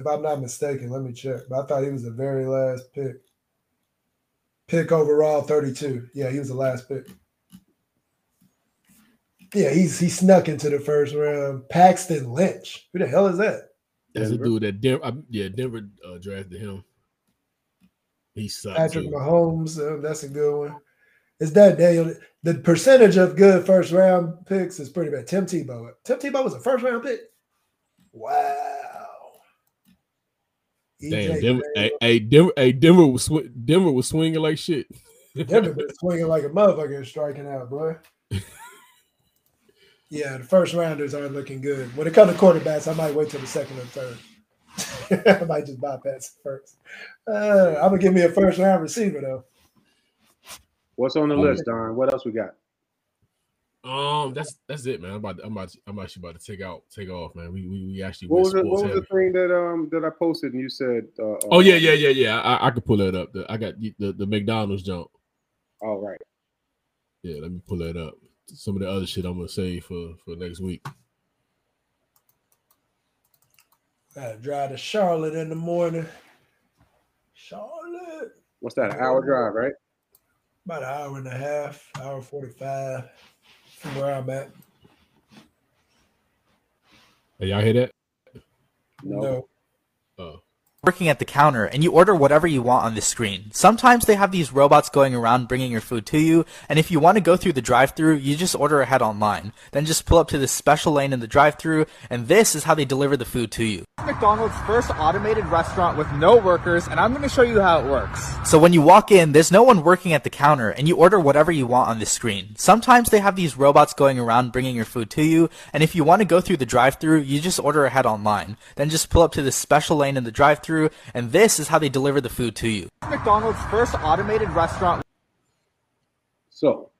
If I'm not mistaken, let me check. But I thought he was the very last pick. Pick overall 32. Yeah, he was the last pick. Yeah, he's he snuck into the first round. Paxton Lynch. Who the hell is that? That's Denver. a dude that Denver, yeah, Denver uh, drafted him. He sucks. Patrick too. Mahomes, uh, that's a good one. Is that Daniel? The percentage of good first round picks is pretty bad. Tim Tebow. Tim Tebow was a first round pick. Wow. Damn, Denver, hey, hey, Denver, hey, Denver was sw- Denver was swinging like shit. Denver was swinging like a motherfucker, striking out, boy. yeah, the first rounders aren't looking good. When it comes to quarterbacks, I might wait till the second or third. I might just bypass first. Uh, I'm gonna give me a first round receiver though. What's on the list, Don? What else we got? Um, that's that's it, man. I'm about to, I'm about to, I'm actually about to take out take off, man. We we, we actually what was, it, what was the thing that um that I posted and you said uh, uh oh yeah yeah yeah yeah I, I could pull that up. The, I got the, the, the McDonald's jump. All oh. Yeah, let me pull that up. Some of the other shit I'm gonna say for for next week. Gotta drive to Charlotte in the morning. Charlotte. What's that? An hour drive, right? About an hour and a half, hour forty-five from where I'm at. Hey, y'all hear that? No. no. Working at the counter and you order whatever you want on the screen. Sometimes they have these robots going around bringing your food to you, and if you want to go through the drive-through, you just order ahead online. Then just pull up to this special lane in the drive-through, and this is how they deliver the food to you. McDonald's first automated restaurant with no workers, and I'm going to show you how it works. So when you walk in, there's no one working at the counter, and you order whatever you want on the screen. Sometimes they have these robots going around bringing your food to you, and if you want to go through the drive-through, you just order ahead online. Then just pull up to this special lane in the drive-through through, and this is how they deliver the food to you. McDonald's first automated restaurant. So,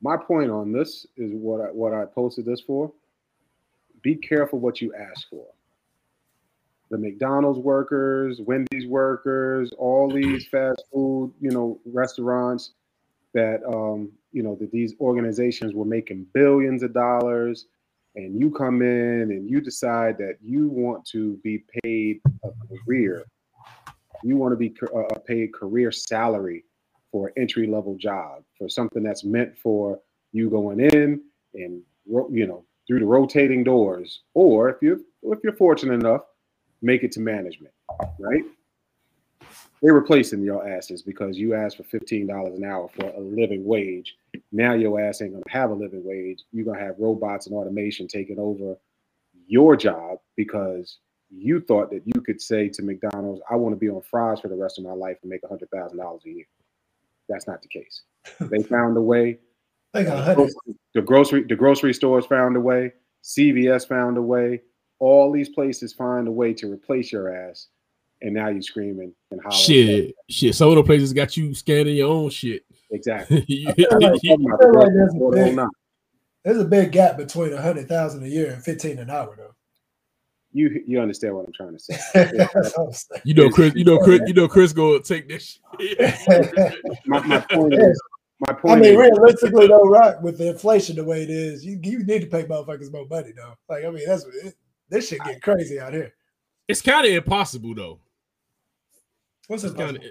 my point on this is what I, what I posted this for. Be careful what you ask for. The McDonald's workers, Wendy's workers, all these fast food, you know, restaurants that um, you know that these organizations were making billions of dollars and you come in and you decide that you want to be paid a career, you want to be uh, paid career salary for an entry level job, for something that's meant for you going in and you know through the rotating doors, or if you if you're fortunate enough, make it to management, right? They're replacing your asses because you asked for fifteen dollars an hour for a living wage. Now your ass ain't gonna have a living wage. You're gonna have robots and automation taking over your job because you thought that you could say to McDonald's, "I want to be on fries for the rest of my life and make a hundred thousand dollars a year." That's not the case. they found a way. They got the grocery the grocery stores found a way. CVS found a way. All these places find a way to replace your ass and now you're screaming and hollering. Shit, shit. Some of the places got you scanning your own shit. Exactly. there's a big gap between a hundred thousand a year and fifteen an hour, though. You you understand what I'm trying to say? you know, Chris. You know, Chris. You know, Chris. Go take this. my, my point is. My point I mean, is, realistically, though, right? With the inflation the way it is, you, you need to pay motherfuckers more money, though. Like, I mean, that's it, this shit get crazy out here. It's kind of impossible, though. What's it kind of?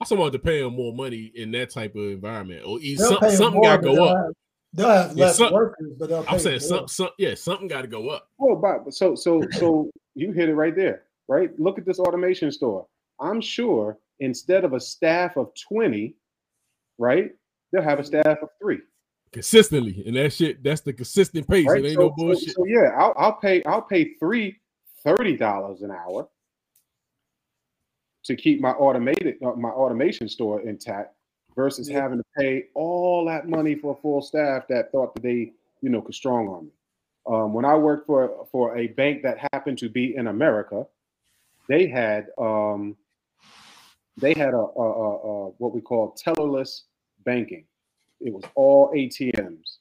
I someone to pay them more money in that type of environment, or some, something got to go up. Have, they'll have less yeah, some, workers, but I'm saying some, some, yeah, something got to go up. Oh, but so so so you hit it right there, right? Look at this automation store. I'm sure instead of a staff of twenty, right, they'll have a staff of three consistently, and that shit that's the consistent pace. Right? It ain't so, no bullshit. So, so yeah, I'll, I'll pay I'll pay three thirty dollars an hour to keep my automated uh, my automation store intact versus yeah. having to pay all that money for a full staff that thought that they you know could strong on me. Um, when I worked for for a bank that happened to be in America, they had um, they had a, a, a, a what we call tellerless banking. It was all ATMs,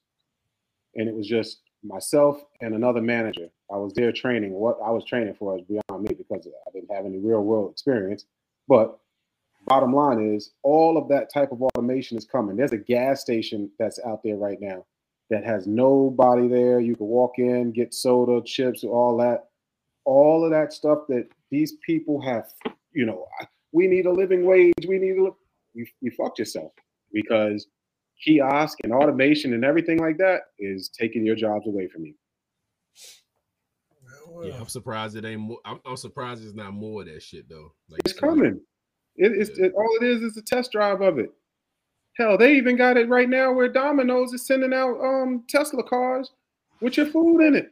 and it was just myself and another manager. I was there training. What I was training for is beyond me because I didn't have any real world experience. But bottom line is, all of that type of automation is coming. There's a gas station that's out there right now that has nobody there. You can walk in, get soda, chips, all that. All of that stuff that these people have, you know, we need a living wage. We need a you you fucked yourself because kiosk and automation and everything like that is taking your jobs away from you. Yeah, I'm surprised it ain't more. I'm, I'm surprised it's not more of that shit though. Like It's coming. It, it's Yeah. it, all it is is a test drive of it. Hell, they even got it right now where Domino's is sending out um Tesla cars with your food in it.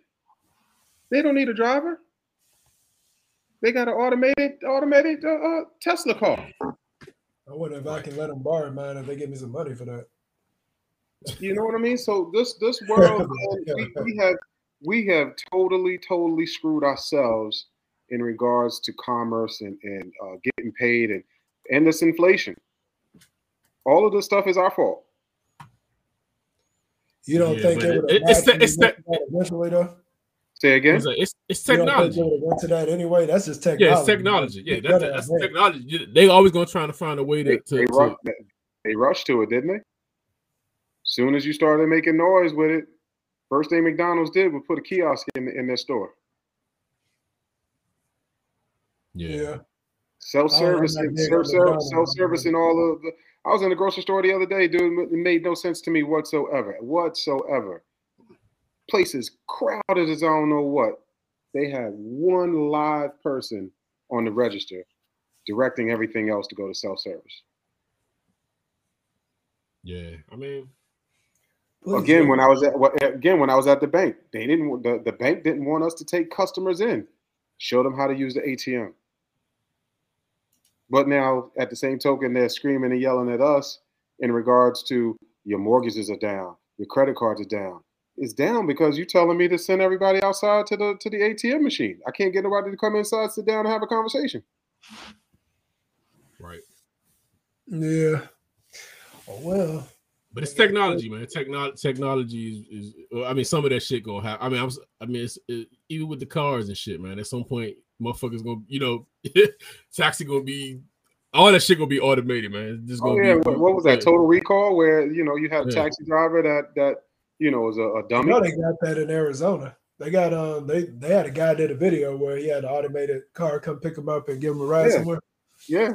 They don't need a driver. They got an automated automated uh, uh, Tesla car. I wonder if I can let them borrow mine if they give me some money for that. You know what I mean? So this this world, man, we, we have we have totally totally screwed ourselves in regards to commerce and and uh, getting paid and and this inflation. All of this stuff is our fault. You don't Yeah, think but it would it- have it's the- it's the- eventually though? Say again. It's, like- it's, it's You don't think technology. they would went to that anyway? That's just technology. Yeah, it's technology. Yeah, They that's, that's technology. They always gonna try to find a way They, to. to, they, to- rushed, they rushed to it, didn't they? Soon as you started making noise with it, first thing McDonald's did was put a kiosk in in their store. Yeah. Self service, I'm not big self on McDonald's. self service, and all of the. I was in the grocery store the other day, dude. It made no sense to me whatsoever. Whatsoever. Place is crowded as I don't know what. They had one live person on the register directing everything else to go to self service. yeah, I mean, Please Again, do. when I was at what- again when I was at the bank, they didn't want- the, the bank didn't want us to take customers in. Show them how to use the ATM. But now, at the same token, they're screaming and yelling at us in regards to your mortgages are down, your credit cards are down. It's down because you're telling me to send everybody outside to the to the ATM machine. I can't get nobody to come inside, sit down, and have a conversation. right. Yeah. Oh well. But it's technology, man. Technology, technology is, is. well, I mean, some of that shit gonna happen. I mean, I was. I mean, it's, it, even with the cars and shit, man. At some point, motherfuckers gonna, you know, taxi gonna be. All that shit gonna be automated, man. It's just Oh gonna yeah, be. what, what was that? yeah. Total Recall, where you know you had a Yeah. taxi driver that that you know was a dummy. know they got that in Arizona. They got um they they had a guy did a video where he had an automated car come pick him up and give him a ride Yeah. somewhere. Yeah.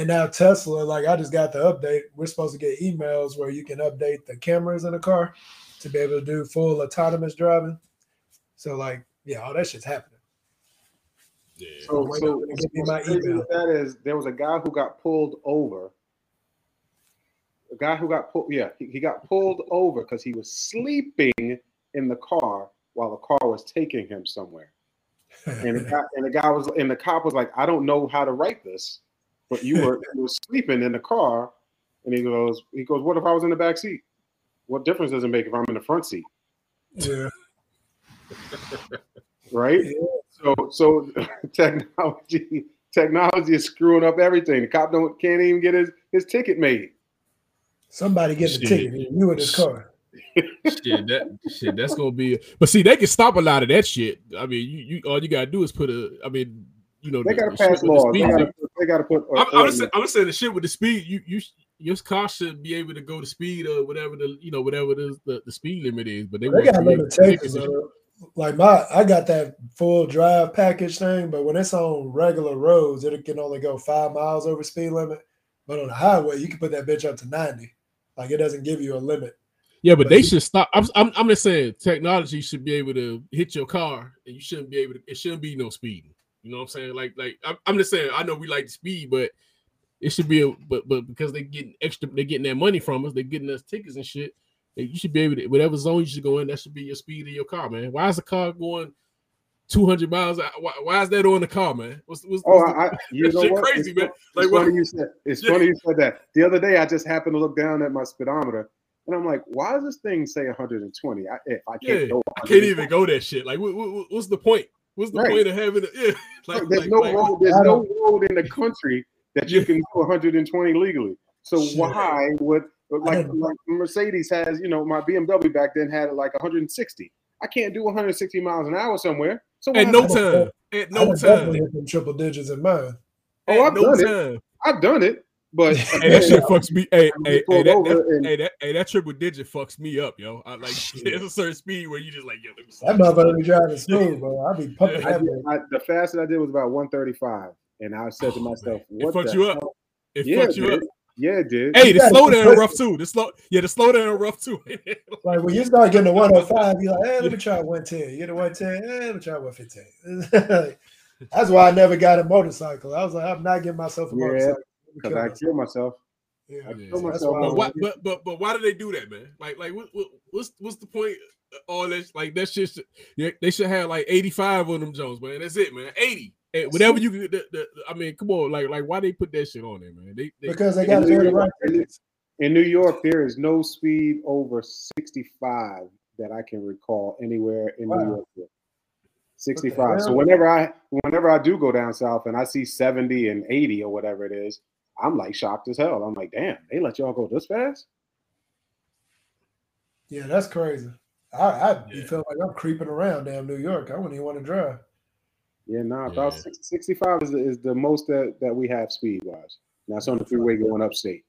And now Tesla, like I just got the update. We're supposed to get emails where you can update the cameras in the car to be able to do full autonomous driving. So like, yeah, all that shit's happening. Yeah. So, Wait, so let me give you what's my crazy email. with that is there was a guy who got pulled over. A guy who got pulled, yeah, he, he got pulled over because he was sleeping in the car while the car was taking him somewhere. And the guy, and the guy was, and the cop was like, "I don't know how to write this, but you were you were sleeping in the car." And he goes, "He goes, what if I was in the back seat? What difference does it make if I'm in the front seat, yeah. right?" Yeah. So so technology technology is screwing up everything. The cop don't can't even get his, his ticket made. Somebody get the Shit. ticket. You in this car. shit, that shit, that's gonna be. But see, they can stop a lot of that shit. I mean, you, you all you gotta do is put a. I mean, you know, They the- gotta the pass with the laws. They gotta, limit. put- they gotta put. uh, I'm, I'm, just, ordinance. saying- I'm just saying the shit with the speed. You you your car should be able to go to speed or whatever the you know whatever the the, the speed limit is. But they, They got to create limitations. tickets and shit. though. Like my, I got that full drive package thing, but when it's on regular roads, it can only go five miles over speed limit. But on the highway, you can put that bitch up to ninety. Like it doesn't give you a limit. Yeah, but But they you- should stop. I'm, I'm I'm just saying technology should be able to hit your car, and you shouldn't be able to. It shouldn't be no speeding. You know what I'm saying? Like like I'm, I'm just saying. I know we like the speed, but it should be a. But but because they're getting extra, they're getting that money from us. They're getting us tickets and shit. You should be able to whatever zone you should go in. That should be your speed of your car, man. Why is the car going 200 miles? Why, why is that on the car, man? What's what's, Oh, what's the- I, you know what? crazy, it's, man. It's Like, what- funny you said. It's Yeah. funny you said that. The other day, I just happened to look down at my speedometer, and I'm like, "Why does this thing say 120? I, I can't Yeah, go, I can't even go that shit. Like, what, what, what's the point? What's the Right. point of having it? Yeah, like, There's like, no like, road. There's no road in the country that you can go 120 legally. So Shit. why would like, like Mercedes has? You know, my BMW back then had like 160. I can't do 160 miles an hour somewhere. So At no time. At no done time. triple digits in mine. Oh, At I've no done it. I've done it, but Hey, that shit fucks me. Hey, hey, hey, that, that, and- hey, that, hey, that triple digit fucks me up, yo. I like there's a certain speed where you just like, yo, let me That slow motherfucker be driving smooth, bro. I be pumping I that did. I, the fastest I did was about 135, and I said to Oh, man. myself, It "What fucks the you up. hell?" It Yeah, fucks you man. up. Yeah, it did. Hey, the slow down push rough too. The slow, yeah, the slow down rough too. Like when you start getting to 105, you're like, hey, let me try 110. You get to 110, hey, eh, let me try 115. That's why I never got a motorcycle. I was like, I'm not getting myself a Yeah, motorcycle. Let me Because I myself. killed myself. Yeah. I Yeah, killed myself. but why? But but but why do they do that, man? Like like what, what what's what's the point? of All that like that shit. Should, yeah, they should have like eighty five on them Jones, man. That's it, man. Eighty. And whatever you could. The, the, I mean, come on, like like why they put that shit on there, man? They, they Because they got to In New the right York, things. In New York, there is no speed over 65 that I can recall anywhere in Wow. New York. 65. So whenever I whenever I do go down south and I see 70 and 80 or whatever it is, I'm like shocked as hell. I'm like, damn, they let y'all go this fast? Yeah, that's crazy. I I Yeah. feel like I'm creeping around damn New York. I wouldn't even want to drive. Yeah, nah, about Yeah. six- 65 is the, is the most that, that we have speed wise. Now it's on the freeway going upstate.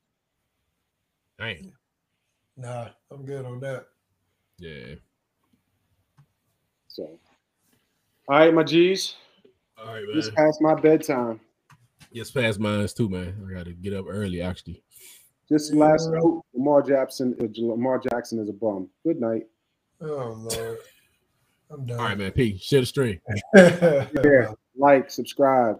Damn. Nah, I'm good on that. Yeah. So, all right, my G's, All right, it's man. past my bedtime. It's past mines too, man. I got to get up early, actually. Just last Yeah. note: Lamar Jackson, uh, Lamar Jackson is a bum. Good night. Oh Lord, I'm done. All right, man. P, share the stream. Yeah, like, subscribe.